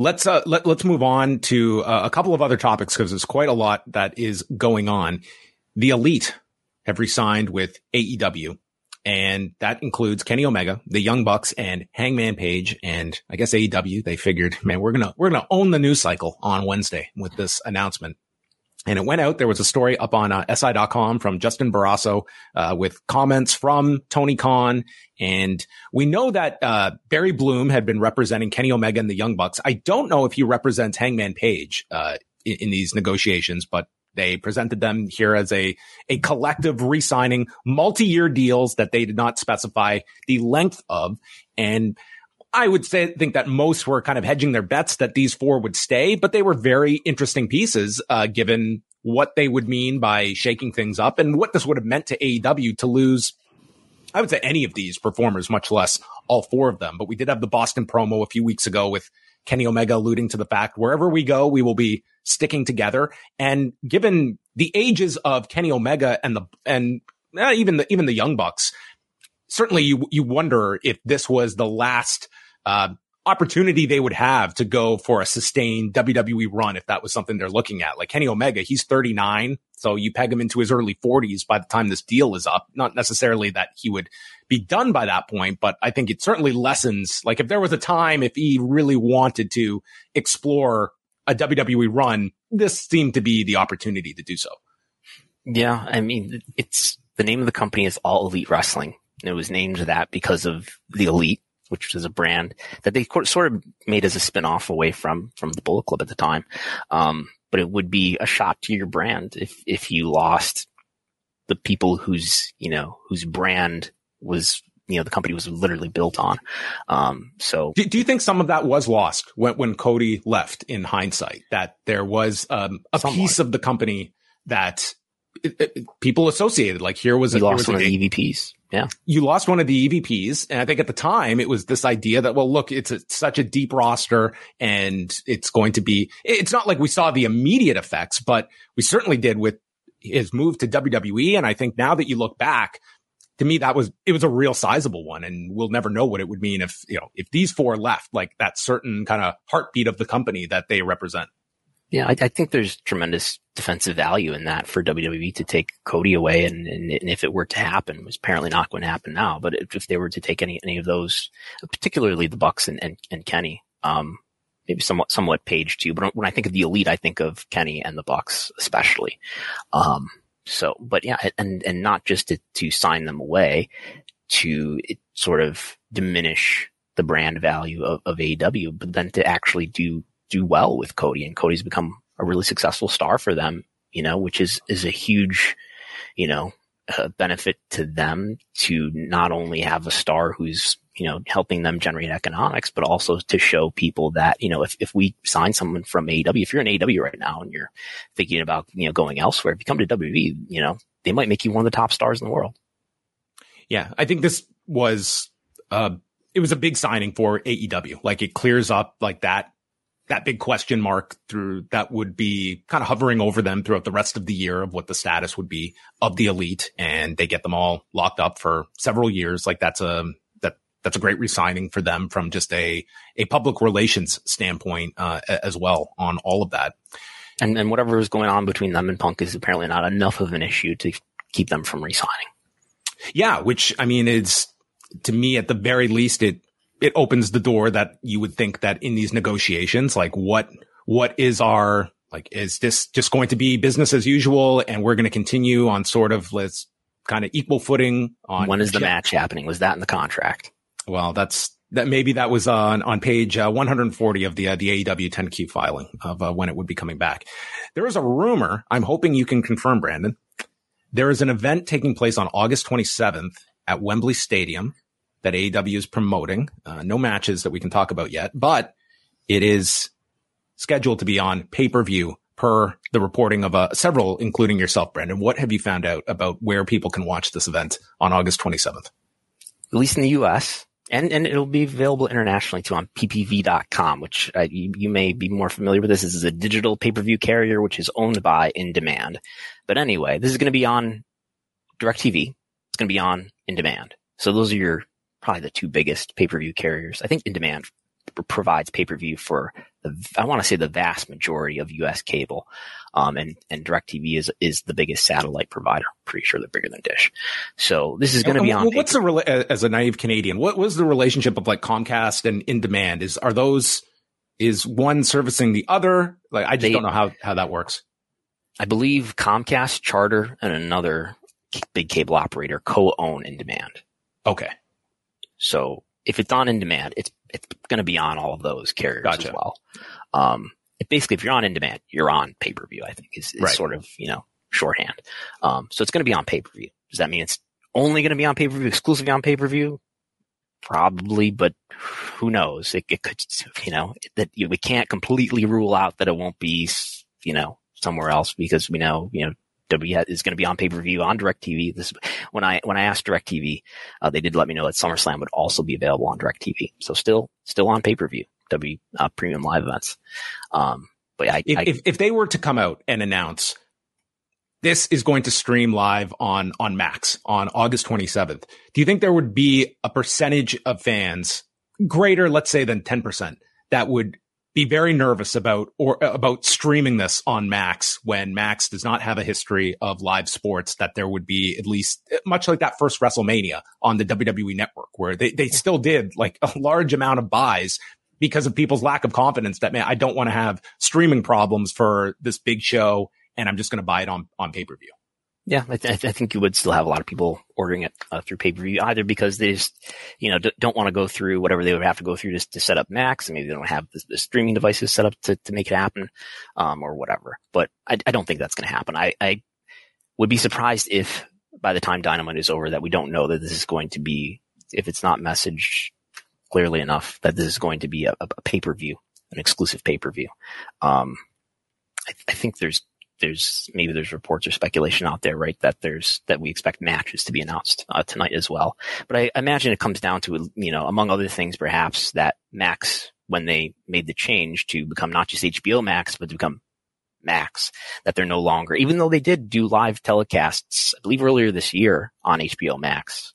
Let's uh, let, let's move on to uh, a couple of other topics because there's quite a lot that is going on. The elite have resigned with AEW, and that includes Kenny Omega, the Young Bucks, and Hangman Page. And I guess AEW they figured, man, we're gonna we're gonna own the news cycle on Wednesday with this announcement. And it went out. There was a story up on uh, SI.com from Justin Barrasso uh, with comments from Tony Khan. And we know that uh, Barry Bloom had been representing Kenny Omega and the Young Bucks. I don't know if he represents Hangman Page uh, in, in, these negotiations, but they presented them here as a, a collective re-signing multi-year deals that they did not specify the length of. And I would say think that most were kind of hedging their bets that these four would stay, but they were very interesting pieces, uh, given what they would mean by shaking things up and what this would have meant to AEW to lose. I would say any of these performers, much less all four of them. But we did have the Boston promo a few weeks ago with Kenny Omega alluding to the fact wherever we go, we will be sticking together. And given the ages of Kenny Omega and the and uh, even the even the Young Bucks, certainly you you wonder if this was the last uh, opportunity they would have to go for a sustained WWE run if that was something they're looking at. Like Kenny Omega, he's 39, so you peg him into his early 40s by the time this deal is up. Not necessarily that he would be done by that point, but I think it certainly lessens. Like if there was a time if he really wanted to explore a WWE run, this seemed to be the opportunity to do so. Yeah, I mean, it's the name of the company is All Elite Wrestling. It was named that because of the elite which was a brand that they sort of made as a spinoff away from from the Bullet Club at the time. Um, but it would be a shot to your brand if if you lost the people whose you know whose brand was you know the company was literally built on. Um, so, do, do, you think some of that was lost when when Cody left? In hindsight, that there was um, a somewhat. piece of the company that it, it, people associated. Like here was a, lost was one of the EVPs. Yeah, you lost one of the EVPs, and I think at the time it was this idea that well, look, it's a, such a deep roster, and it's going to be. It's not like we saw the immediate effects, but we certainly did with his move to WWE. And I think now that you look back, to me, that was, it was a real sizable one. And we'll never know what it would mean if, you know, if these four left, like that certain kind of heartbeat of the company that they represent. Yeah, I, I, think there's tremendous defensive value in that for WWE to take Cody away, and, and, and if it were to happen, it's apparently not going to happen now. But if, if, they were to take any any of those, particularly the Bucks and and, and Kenny, um, maybe somewhat somewhat Page too. But when I think of the elite, I think of Kenny and the Bucks especially. Um, so, but yeah, and, and not just to, to sign them away to sort of diminish the brand value of, of AEW, but then to actually do, do well with Cody and Cody's become a really successful star for them, you know, which is, is a huge, you know, uh, benefit to them to not only have a star who's you know, helping them generate economics, but also to show people that, you know, if, if we sign someone from AEW, if you're in AEW right now and you're thinking about, you know, going elsewhere, if you come to WWE, you know, they might make you one of the top stars in the world. Yeah. I think this was, uh, it was a big signing for AEW. Like it clears up like that, that big question mark through that would be kind of hovering over them throughout the rest of the year of what the status would be of the elite. And they get them all locked up for several years. Like that's a, that, that's a great resigning for them from just a a public relations standpoint uh, as well on all of that. And and whatever is going on between them and Punk is apparently not enough of an issue to keep them from resigning. Yeah, which I mean is to me at the very least it it opens the door that you would think that in these negotiations, like what what is our like is this just going to be business as usual and we're going to continue on sort of let's kind of equal footing on when is the match happening? Was that in the contract? Well, that's that maybe that was on on page uh, 140 of the uh, the AEW 10Q filing of uh, when it would be coming back. There is a rumor. I'm hoping you can confirm, Brandon. There is an event taking place on August 27th at Wembley Stadium that AEW is promoting. Uh, no matches that we can talk about yet, but it is scheduled to be on pay per view per the reporting of uh, several, including yourself, Brandon. What have you found out about where people can watch this event on August 27th? At least in the U.S and and it'll be available internationally too on ppv.com, which uh, you, you, may be more familiar with. This. this is a digital pay-per-view carrier which is owned by In Demand. But anyway, this is going to be on DirecTV. It's going to be on In Demand. So those are your probably the two biggest pay-per-view carriers. I think In Demand provides pay-per-view for the, I want to say the vast majority of US cable. Um, and, and DirecTV is, is the biggest satellite provider. Pretty sure they're bigger than Dish. So this is going to be on. What's the, as a naive Canadian, what was the relationship of like Comcast and In Demand? Is, are those, is one servicing the other? Like, I just they, don't know how, how that works. I believe Comcast, Charter, and another big cable operator co-own In Demand. Okay. So if it's on In Demand, it's it's going to be on all of those carriers gotcha. as well. Um, basically, if you're on in demand, you're on pay per view. I think is, is right. sort of you know shorthand. Um, so it's going to be on pay per view. Does that mean it's only going to be on pay per view, exclusively on pay per view? Probably, but who knows? It, it, could, you know, that we can't completely rule out that it won't be, you know, somewhere else because we know, you know, W is going to be on pay per view on DirecTV. This when I when I asked DirecTV, uh, they did let me know that SummerSlam would also be available on DirecTV. So still still on pay per view. W uh, premium live events. Um, but I, if, I, if, if they were to come out and announce this is going to stream live on on Max on August 27th, do you think there would be a percentage of fans greater, let's say, than 10% that would be very nervous about or uh, about streaming this on Max when Max does not have a history of live sports that there would be at least uh, much like that first WrestleMania on the WWE network where they, they still did like a large amount of buys because of people's lack of confidence that man, I don't want to have streaming problems for this big show and I'm just going to buy it on, on pay per view. Yeah, I, th- I, think you would still have a lot of people ordering it uh, through pay per view, either because they just, you know, d- don't want to go through whatever they would have to go through just to set up Max, and maybe they don't have the, the streaming devices set up to, to make it happen, um, or whatever. But I, I don't think that's going to happen. I, I would be surprised if by the time Dynamite is over that we don't know that this is going to be if it's not messaged clearly enough that this is going to be a, a pay per view, an exclusive pay per view. Um, I, I, think there's there's maybe there's reports or speculation out there, right? That there's that we expect matches to be announced uh, tonight as well. But I imagine it comes down to you know, among other things, perhaps that Max when they made the change to become not just HBO Max but to become Max, that they're no longer, even though they did do live telecasts, I believe earlier this year on HBO Max,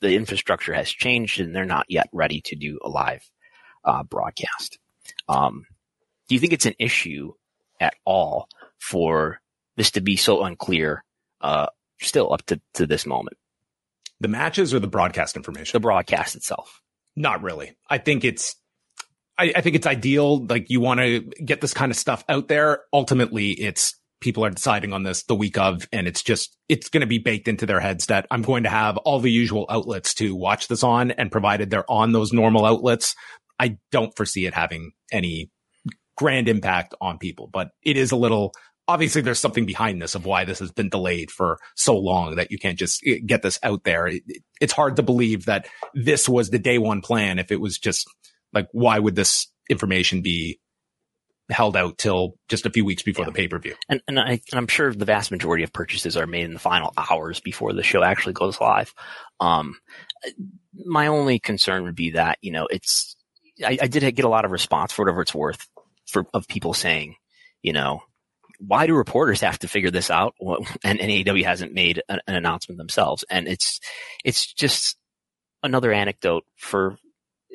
the infrastructure has changed and they're not yet ready to do a live uh, broadcast. Um, do you think it's an issue at all for this to be so unclear uh, still up to, to this moment? The matches or the broadcast information? The broadcast itself. Not really. I think it's I, I think it's ideal. Like you want to get this kind of stuff out there. Ultimately, it's people are deciding on this the week of, and it's just, it's going to be baked into their heads that I'm going to have all the usual outlets to watch this on. And provided they're on those normal outlets, I don't foresee it having any grand impact on people, but it is a little, obviously there's something behind this of why this has been delayed for so long that you can't just get this out there. It, it's hard to believe that this was the day one plan if it was just like, why would this information be held out till just a few weeks before yeah. the pay per view? And, and, I, am sure the vast majority of purchases are made in the final hours before the show actually goes live. Um, my only concern would be that, you know, it's, I, I did get a lot of response for whatever it's worth for, of people saying, you know, why do reporters have to figure this out? And, and AEW hasn't made an, an announcement themselves. And it's, it's just another anecdote for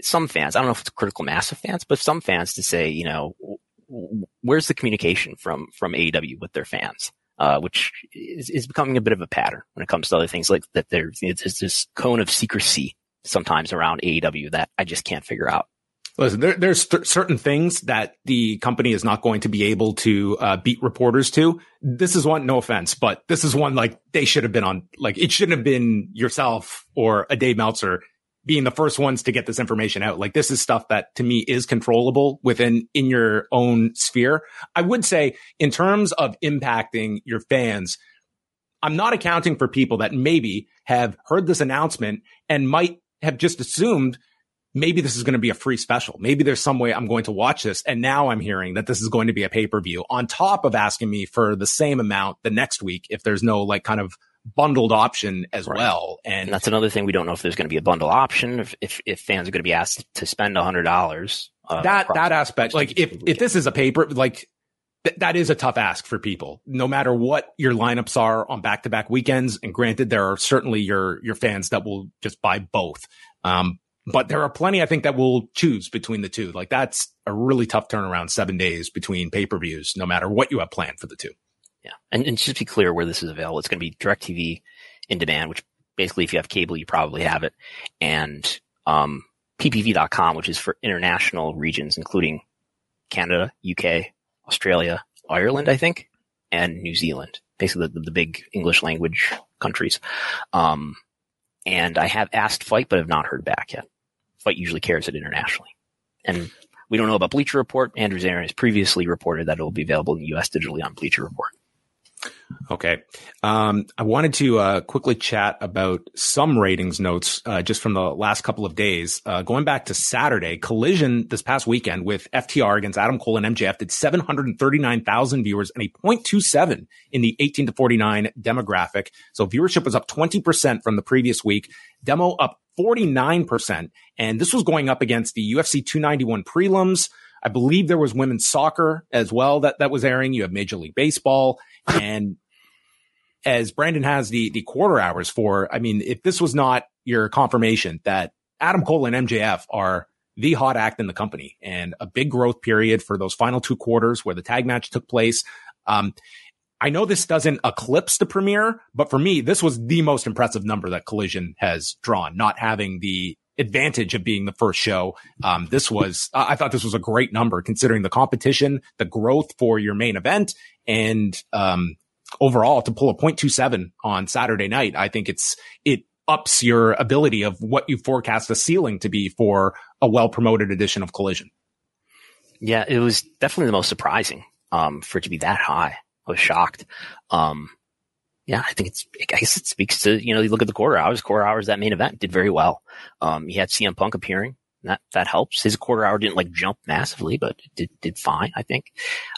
some fans, I don't know if it's critical mass of fans, but some fans to say, you know, where's the communication from, from AEW with their fans? Uh, which is, is becoming a bit of a pattern when it comes to other things like that. There's, this cone of secrecy sometimes around AEW that I just can't figure out. Listen, there, there's th- certain things that the company is not going to be able to uh, beat reporters to. This is one, no offense, but this is one like they should have been on. Like it shouldn't have been yourself or a Dave Meltzer being the first ones to get this information out. Like this is stuff that to me is controllable within in your own sphere. I would say in terms of impacting your fans, I'm not accounting for people that maybe have heard this announcement and might have just assumed maybe this is going to be a free special. Maybe there's some way I'm going to watch this. And now I'm hearing that this is going to be a pay per view on top of asking me for the same amount the next week if there's no like kind of bundled option as right. well. And, and, that's another thing. We don't know if there's going to be a bundle option, if, if, if fans are going to be asked to spend a hundred dollars. Uh, that, that aspect, like if, if this is a paper, like th- that is a tough ask for people, no matter what your lineups are on back to back weekends. And granted, there are certainly your, your fans that will just buy both. Um, but there are plenty, I think, that will choose between the two. Like that's a really tough turnaround, seven days between pay per views, no matter what you have planned for the two. Yeah. And, and just to be clear where this is available, it's going to be DirecTV in demand, which basically if you have cable, you probably have it. And, um, ppv.com, which is for international regions, including Canada, UK, Australia, Ireland, I think, and New Zealand, basically the, the big English language countries. Um, and I have asked FITE, but have not heard back yet. FITE usually carries it internationally. And we don't know about Bleacher Report. Andrew Zarian has previously reported that it will be available in the U.S. digitally on Bleacher Report. Okay. Um, I wanted to uh, quickly chat about some ratings notes uh, just from the last couple of days. Uh, going back to Saturday, Collision this past weekend with FTR against Adam Cole and MJF did 739,000 viewers and a 0.27 in the 18 to 49 demographic. So viewership was up 20% from the previous week. Demo up 49%. And this was going up against the UFC 291 prelims. I believe there was women's soccer as well that, that was airing. You have Major League Baseball and as Brandon has the, the quarter hours for, I mean, if this was not your confirmation that Adam Cole and MJF are the hot act in the company and a big growth period for those final two quarters where the tag match took place. Um, I know this doesn't eclipse the premiere, but for me, this was the most impressive number that Collision has drawn, not having the advantage of being the first show. Um, this was, I thought this was a great number considering the competition, the growth for your main event and, um, overall to pull a 0.27 on Saturday night. I think it's, it ups your ability of what you forecast the ceiling to be for a well promoted edition of Collision. Yeah, it was definitely the most surprising, um, for it to be that high. I was shocked. Um, yeah, I think it's, I guess it speaks to, you know, you look at the quarter hours, quarter hours, that main event did very well. Um, you had CM Punk appearing. That, that helps. His quarter hour didn't like jump massively, but did, did fine, I think.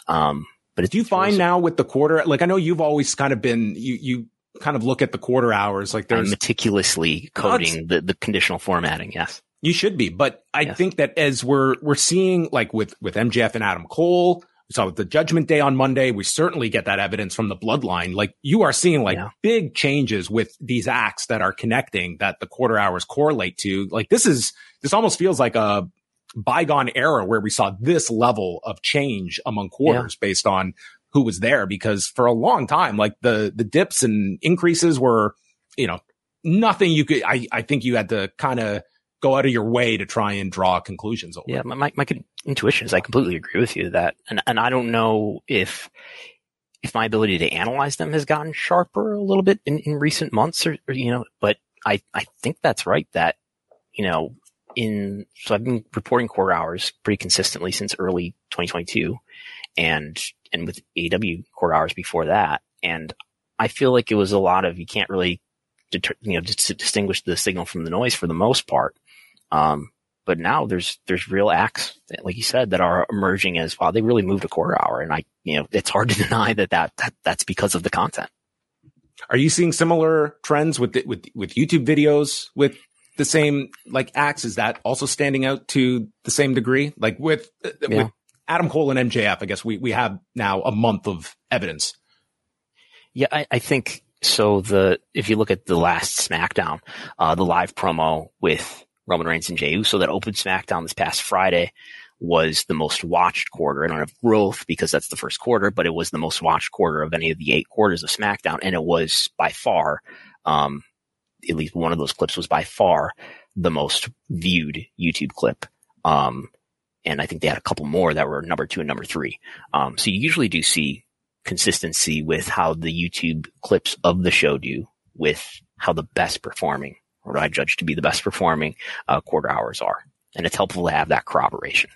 Um, but do you find now with the quarter, like I know you've always kind of been, you, you kind of look at the quarter hours, like there's I'm meticulously coding the, the conditional formatting. Yes. You should be. But I yes. think that as we're, we're seeing like with, with MJF and Adam Cole, we saw the judgment day on Monday. We certainly get that evidence from the bloodline. Like you are seeing like yeah. big changes with these acts that are connecting that the quarter hours correlate to. Like this is, this almost feels like a bygone era where we saw this level of change among quarters yeah. based on who was there. Because for a long time, like the, the dips and increases were, you know, nothing you could, I, I think you had to kind of, go out of your way to try and draw conclusions over. Yeah, my, my intuition is I completely agree with you that, and, and I don't know if, if my ability to analyze them has gotten sharper a little bit in, in recent months or, or, you know, but I, I think that's right that, you know, in, so I've been reporting quarter hours pretty consistently since early 2022 and, and with AW quarter hours before that. And I feel like it was a lot of, you can't really deter, you know, distinguish the signal from the noise for the most part. Um, but now there's there's real acts, like you said, that are emerging as wow, they really moved a quarter hour, and I, you know, it's hard to deny that that, that that's because of the content. Are you seeing similar trends with the, with with YouTube videos with the same like acts? Is that also standing out to the same degree? Like with uh, yeah. with Adam Cole and MJF, I guess we we have now a month of evidence. Yeah, I, I think so. The if you look at the last SmackDown, uh, the live promo with Roman Reigns and Jey Uso that opened SmackDown this past Friday was the most watched quarter. I don't have growth because that's the first quarter, but it was the most watched quarter of any of the eight quarters of SmackDown. And it was by far, um, at least one of those clips was by far the most viewed YouTube clip. Um, and I think they had a couple more that were number two and number three. Um, so you usually do see consistency with how the YouTube clips of the show do with how the best performing what I judge to be the best performing uh, quarter hours are. And it's helpful to have that corroboration.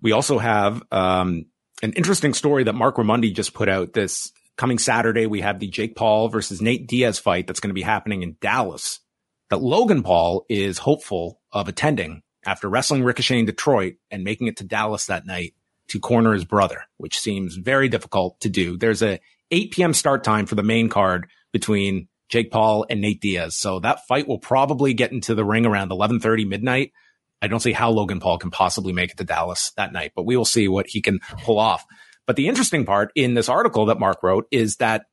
We also have um, an interesting story that Marc Raimondi just put out this coming Saturday. We have the Jake Paul versus Nate Diaz fight that's going to be happening in Dallas. That Logan Paul is hopeful of attending after wrestling Ricochet in Detroit and making it to Dallas that night to corner his brother, which seems very difficult to do. There's a 8 p.m. start time for the main card between Jake Paul and Nate Diaz. So that fight will probably get into the ring around 1130 midnight. I don't see how Logan Paul can possibly make it to Dallas that night, but we will see what he can pull off. But the interesting part in this article that Marc wrote is that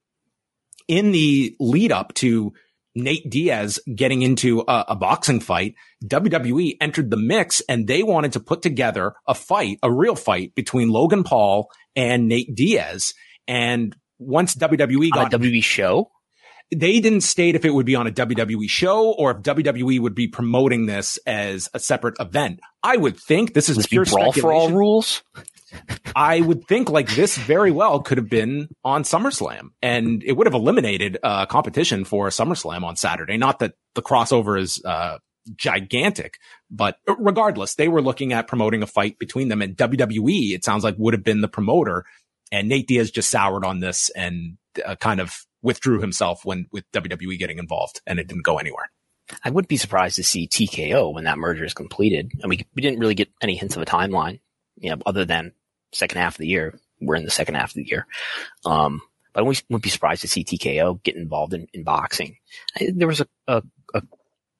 in the lead up to Nate Diaz getting into a, a, boxing fight, WWE entered the mix and they wanted to put together a fight, a real fight between Logan Paul and Nate Diaz. And once WWE got on a WWE show, they didn't state if it would be on a WWE show or if WWE would be promoting this as a separate event. I would think this is pure brawl for all rules. I would think like this very well could have been on SummerSlam and it would have eliminated uh, competition for SummerSlam on Saturday. Not that the crossover is, uh, gigantic, but regardless, they were looking at promoting a fight between them and WWE. It sounds like would have been the promoter and Nate Diaz just soured on this and uh, kind of withdrew himself when with WWE getting involved and it didn't go anywhere. I wouldn't be surprised to see TKO when that merger is completed. And we, we didn't really get any hints of a timeline, you know, other than second half of the year. We're in the second half of the year. Um, but I wouldn't be surprised to see TKO get involved in, in boxing. I, there was a, a, a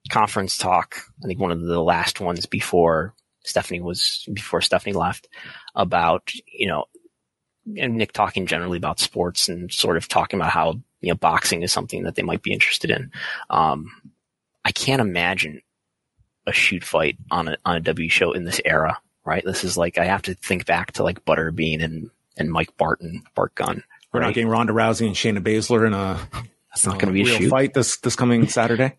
conference talk, I think one of the last ones before Stephanie was, before Stephanie left about, you know, and Nick talking generally about sports and sort of talking about how you know, boxing is something that they might be interested in. Um, I can't imagine a shoot fight on a, on a W show in this era, right? This is like, I have to think back to like Butterbean and, and Mike Barton, Bart Gunn. We're right? not getting Ronda Rousey and Shayna Baszler in a, that's not going to be a shoot fight this, this coming Saturday.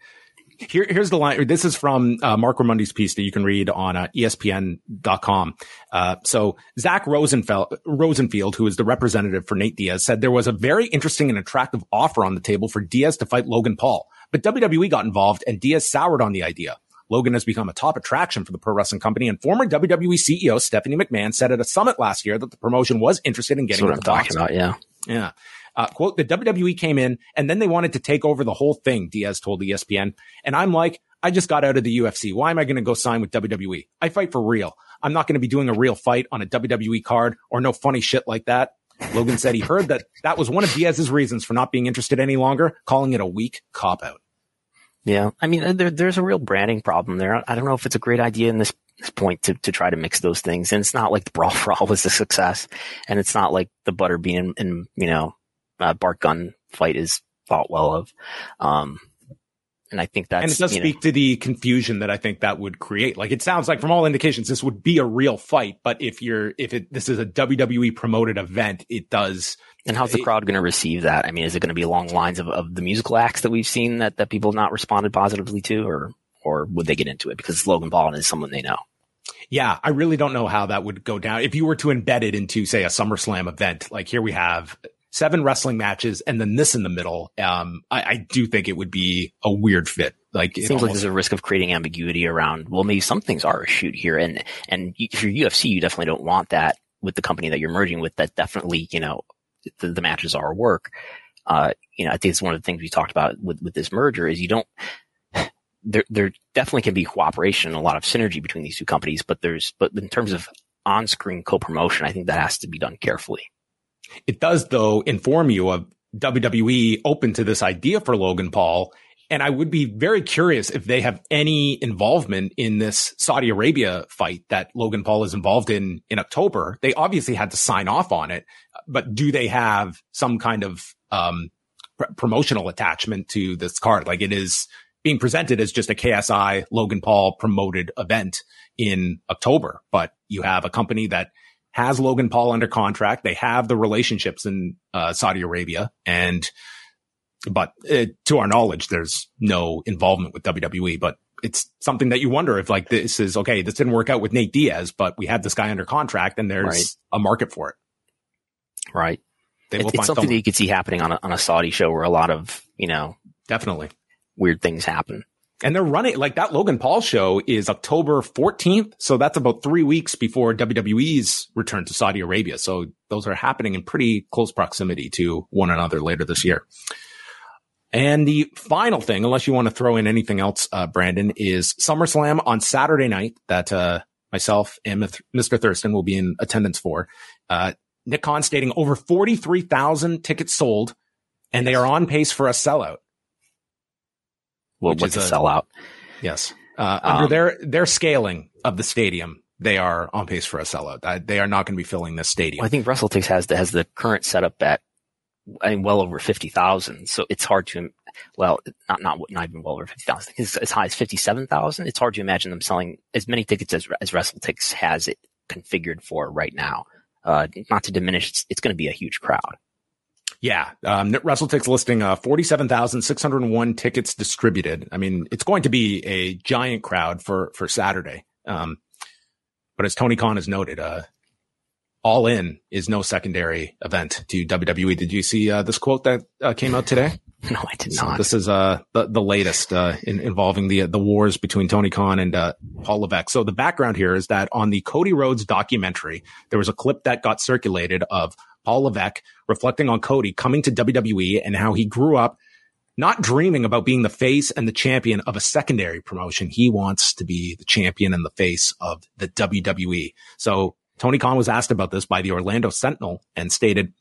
Here, here's the line. This is from uh, Marc Raimondi's piece that you can read on uh, ESPN.com. Uh, so Zach Rosenfeld, Rosenfield, who is the representative for Nate Diaz, said there was a very interesting and attractive offer on the table for Diaz to fight Logan Paul, but WWE got involved and Diaz soured on the idea. Logan has become a top attraction for the pro wrestling company, and former WWE CEO Stephanie McMahon said at a summit last year that the promotion was interested in getting. That's what I'm talking about. Yeah, yeah. Uh, quote, the WWE came in and then they wanted to take over the whole thing, Diaz told ESPN. And I'm like, I just got out of the UFC. Why am I going to go sign with WWE? I fight for real. I'm not going to be doing a real fight on a WWE card or no funny shit like that. Logan said he heard that that was one of Diaz's reasons for not being interested any longer, calling it a weak cop out. Yeah. I mean, there, there's a real branding problem there. I don't know if it's a great idea in this, this point to, to try to mix those things. And it's not like the Brawl for All was a success. And it's not like the Butterbean and, you know, uh, Gunn fight is thought well of. Um, and I think that's and it does speak know, to the confusion that I think that would create. Like it sounds like from all indications this would be a real fight, but if you're if it this is a WWE promoted event, it does. And how's the it, crowd going to receive that? I mean, is it going to be along lines of, of the musical acts that we've seen that that people have not responded positively to, or or would they get into it because Logan Paul is someone they know? Yeah, I really don't know how that would go down. If you were to embed it into, say, a SummerSlam event, like here we have seven wrestling matches and then this in the middle. Um, I, I do think it would be a weird fit. Like it seems almost, like there's a risk of creating ambiguity around. Well, maybe some things are a shoot here, and and if you're UFC, you definitely don't want that with the company that you're merging with. That definitely, you know, the, the matches are work. Uh, you know, I think it's one of the things we talked about with with this merger is you don't. There, there definitely can be cooperation and a lot of synergy between these two companies, but there's, but in terms of on-screen co-promotion, I think that has to be done carefully. It does, though, inform you of WWE open to this idea for Logan Paul. And I would be very curious if they have any involvement in this Saudi Arabia fight that Logan Paul is involved in in October. They obviously had to sign off on it, but do they have some kind of um, pr- promotional attachment to this card? Like it is being presented as just a KSI Logan Paul promoted event in October, but you have a company that has Logan Paul under contract. They have the relationships in uh, Saudi Arabia, and but uh, to our knowledge, there's no involvement with WWE. But it's something that you wonder if like this is okay. This didn't work out with Nate Diaz, but we have this guy under contract, and there's right. a market for it. Right. It, it's something someone. that you could see happening on a, on a Saudi show where a lot of you know definitely weird things happen. And they're running like that Logan Paul show is October 14th. So that's about three weeks before WWE's return to Saudi Arabia. So those are happening in pretty close proximity to one another later this year. And the final thing, unless you want to throw in anything else, uh, Brandon, is SummerSlam on Saturday night that, uh, myself and Mr. Thurston will be in attendance for. Uh, Nick Khan stating over 43,000 tickets sold and they are on pace for a sellout well, what's a, sellout? Yes. Uh, under um, their, their scaling of the stadium, they are on pace for a sellout. they are not going to be filling this stadium. Well, I think WrestleTix has the, has the current setup at, I mean, well over 50,000. So it's hard to, well, not, not, not even well over 50,000. It's as high as 57,000. It's hard to imagine them selling as many tickets as, as WrestleTix has it configured for right now. Uh, not to diminish, it's, it's going to be a huge crowd. Yeah. Um, WrestleTix listing uh, 47,601 tickets distributed. I mean, it's going to be a giant crowd for, for Saturday. Um, but as Tony Khan has noted, uh, all in is no secondary event to WWE. Did you see uh, this quote that uh, came out today? No, I did not. So this is uh, the, the latest uh, in, involving the the wars between Tony Khan and uh, Paul Levesque. So the background here is that on the Cody Rhodes documentary, there was a clip that got circulated of Paul Levesque, reflecting on Cody coming to WWE and how he grew up not dreaming about being the face and the champion of a secondary promotion. He wants to be the champion and the face of the WWE. So Tony Khan was asked about this by the Orlando Sentinel and stated,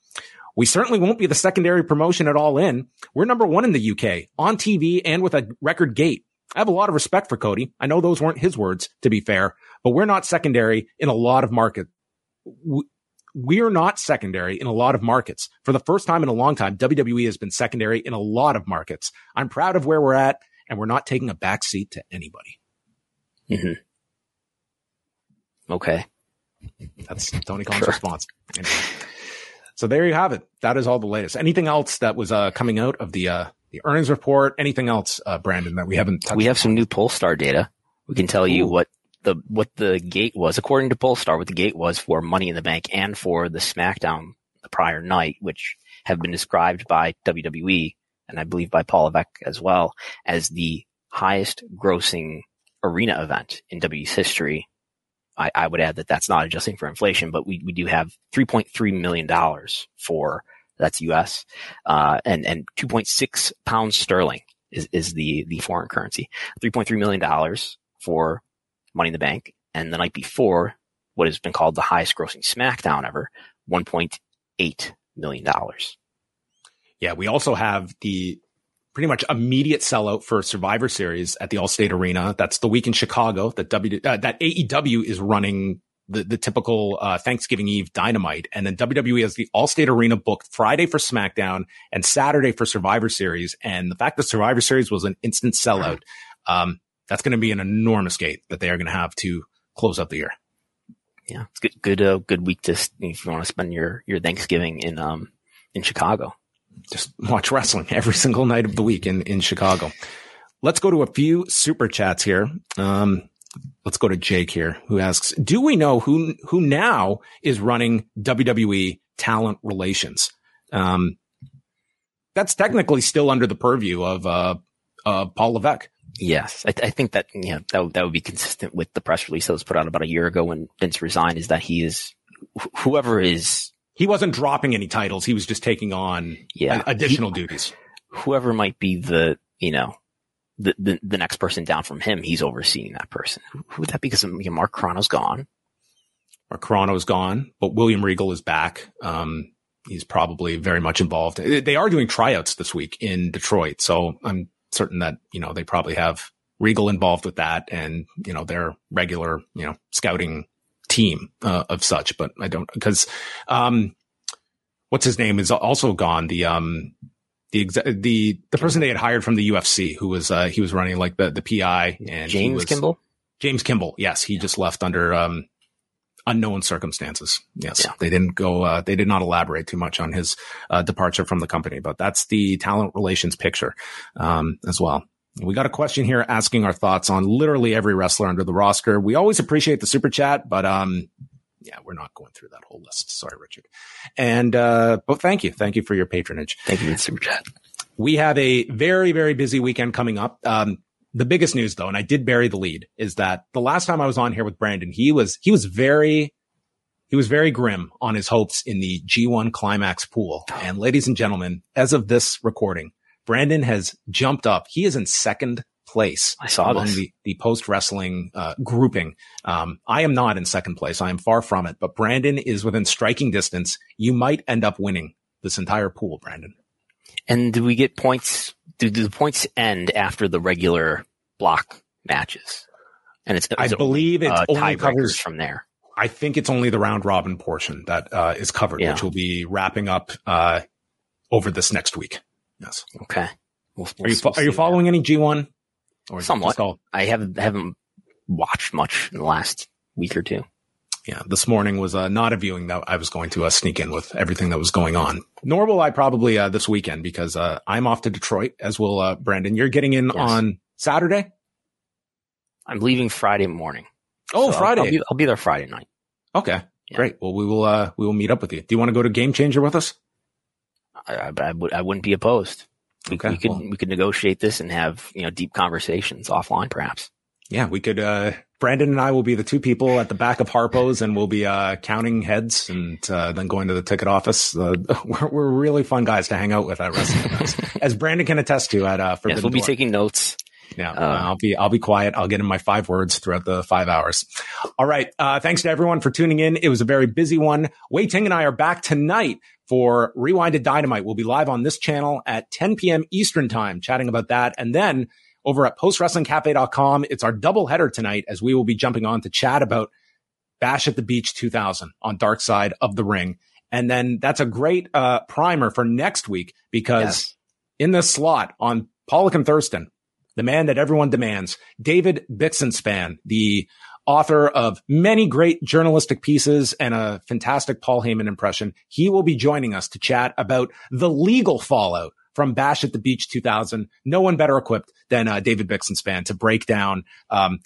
we certainly won't be the secondary promotion at all in. We're number one in the UK on TV and with a record gate. I have a lot of respect for Cody. I know those weren't his words, to be fair, but we're not secondary in a lot of markets we're not secondary in a lot of markets. For the first time in a long time, WWE has been secondary in a lot of markets. I'm proud of where we're at, and we're not taking a back seat to anybody. Mm-hmm. Okay. That's Tony Khan's sure. response. So there you have it. That is all the latest. Anything else that was uh, coming out of the uh, the earnings report? Anything else, uh, Brandon, that we haven't touched? We have some new Pollstar data. We can tell Ooh. you what the what the gate was, according to Pollstar, what the gate was for Money in the Bank and for the SmackDown the prior night, which have been described by WWE and I believe by Paul Levesque as well as the highest grossing arena event in WWE's history. I, I would add that that's not adjusting for inflation, but we, we do have $3.3 million for That's US. Uh, and, and 2.6 pounds sterling is, is the, the foreign currency. $3.3 million for Money in the Bank. And the night before, what has been called the highest grossing SmackDown ever, $1.8 million. Yeah, we also have the pretty much immediate sellout for Survivor Series at the Allstate Arena. That's the week in Chicago that W uh, that AEW is running the the typical uh, Thanksgiving Eve Dynamite, and then WWE has the Allstate Arena booked Friday for SmackDown and Saturday for Survivor Series. And the fact that Survivor Series was an instant sellout, um, that's going to be an enormous gate that they are going to have to close up the year. Yeah, it's good, good, uh, good week to if you want to spend your your Thanksgiving in um in Chicago just watch wrestling every single night of the week in, in Chicago. Let's go to a few super chats here. Um, let's go to Jake here who asks, do we know who, who now is running WWE talent relations? Um, that's technically still under the purview of, uh, uh, Paul Levesque. Yes, I, th- I, think that you know that that would be consistent with the press release that was put out about a year ago when Vince resigned. Is that he is wh- whoever is he wasn't dropping any titles. He was just taking on yeah. additional he, duties. Whoever might be the, you know, the, the, the, next person down from him, he's overseeing that person. Who, who would that be? Because you know, Mark Carrano's gone. Mark Carrano's gone, but William Regal is back. Um, he's probably very much involved. They are doing tryouts this week in Detroit. So I'm certain that, you know, they probably have Regal involved with that and, you know, their regular, you know, scouting team uh, of such, but I don't because um, what's his name is also gone. The um, the exa- the the person they had hired from the UFC who was uh, he was running like the the PI and James was, Kimball. James Kimball, yes, he just left under um, unknown circumstances. Yes, yeah. they didn't go. Uh, they did not elaborate too much on his uh, departure from the company, but that's the talent relations picture um, as well. We got a question here asking our thoughts on literally every wrestler under the roster. We always appreciate the super chat, but um, yeah, we're not going through that whole list. Sorry, Richard. And uh, but thank you, thank you for your patronage. Thank you for super chat. We have a very very busy weekend coming up. Um, the biggest news though, and I did bury the lead, is that the last time I was on here with Brandon, he was he was very he was very grim on his hopes in the G1 Climax pool. And ladies and gentlemen, as of this recording, Brandon has jumped up. He is in second place. I saw among this. the, the post wrestling uh, grouping. Um, I am not in second place. I am far from it, but Brandon is within striking distance. You might end up winning this entire pool, Brandon. And do we get points? Do, do the points end after the regular block matches? And it's, I believe it uh, only covers from there. I think it's only the round robin portion that uh, is covered, yeah. which will be wrapping up uh, over this next week. Yes. Okay. We'll, we'll, are you, we'll are you following that. any G1? Or Somewhat. All- I haven't, haven't watched much in the last week or two. Yeah, this morning was uh, not a viewing that I was going to uh, sneak in with everything that was going on. Nor will I probably uh, this weekend because uh, I'm off to Detroit, as will uh, Brandon. You're getting in yes. on Saturday. I'm leaving Friday morning. Oh, so Friday! I'll, I'll, be, I'll, be, there Friday night. Okay, yeah. great. Well, we will uh, we will meet up with you. Do you want to go to Game Changer with us? I, I, would I wouldn't be opposed. We, okay, we could well, we could negotiate this and have you know deep conversations offline, perhaps. Yeah, we could. uh Brandon and I will be the two people at the back of Harpo's, and we'll be uh counting heads and uh, then going to the ticket office. Uh, we're, we're really fun guys to hang out with at wrestling, as Brandon can attest to at uh, Forbidden yes, we'll be taking notes. Yeah, uh, I'll be I'll be quiet. I'll get in my five words throughout the five hours. All right. Uh, thanks to everyone for tuning in. It was a very busy one. Wai Ting and I are back tonight for Rewinded Dynamite. We'll be live on this channel at 10 p.m. Eastern time, chatting about that. And then over at postwrestlingcafe.com, it's our double header tonight as we will be jumping on to chat about Bash at the Beach 2000 on Dark Side of the Ring. And then that's a great uh, primer for next week because yes. in this slot on Pollock and Thurston, the man that everyone demands, David Bixenspan, the author of many great journalistic pieces and a fantastic Paul Heyman impression. He will be joining us to chat about the legal fallout from Bash at the Beach 2000. No one better equipped than uh, David Bixenspan to break down um,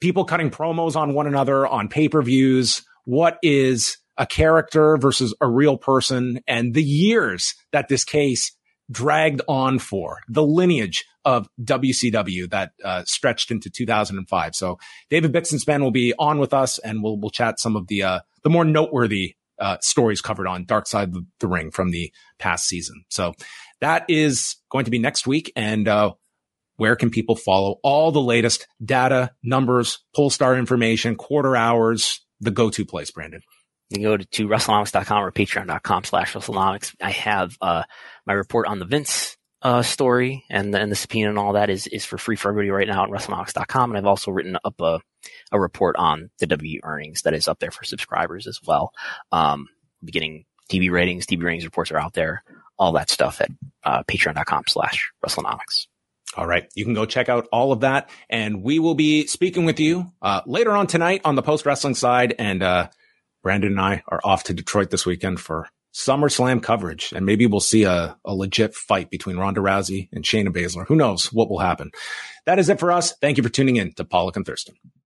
people cutting promos on one another on pay per views. What is a character versus a real person and the years that this case dragged on for the lineage of WCW that uh, stretched into 2005. So David Bixenspan will be on with us, and we'll we'll chat some of the uh, the more noteworthy uh, stories covered on Dark Side of the Ring from the past season. So that is going to be next week. And uh, where can people follow all the latest data, numbers, Pollstar information, quarter hours, the go-to place, Brandon? You can go to, to WrestleNomics.com or patreon.com slash WrestleNomics. I have uh, my report on the Vince uh, story and, and the subpoena and all that is, is for free for everybody right now at WrestleNomics.com. And I've also written up a, a report on the W earnings that is up there for subscribers as well. Um, beginning TV ratings, TV ratings reports are out there, all that stuff at uh, patreon.com slash WrestleNomics. All right. You can go check out all of that. And we will be speaking with you uh, later on tonight on the post wrestling side. And uh, Brandon and I are off to Detroit this weekend for SummerSlam coverage. And maybe we'll see a, a legit fight between Ronda Rousey and Shayna Baszler. Who knows what will happen? That is it for us. Thank you for tuning in to Pollock and Thurston.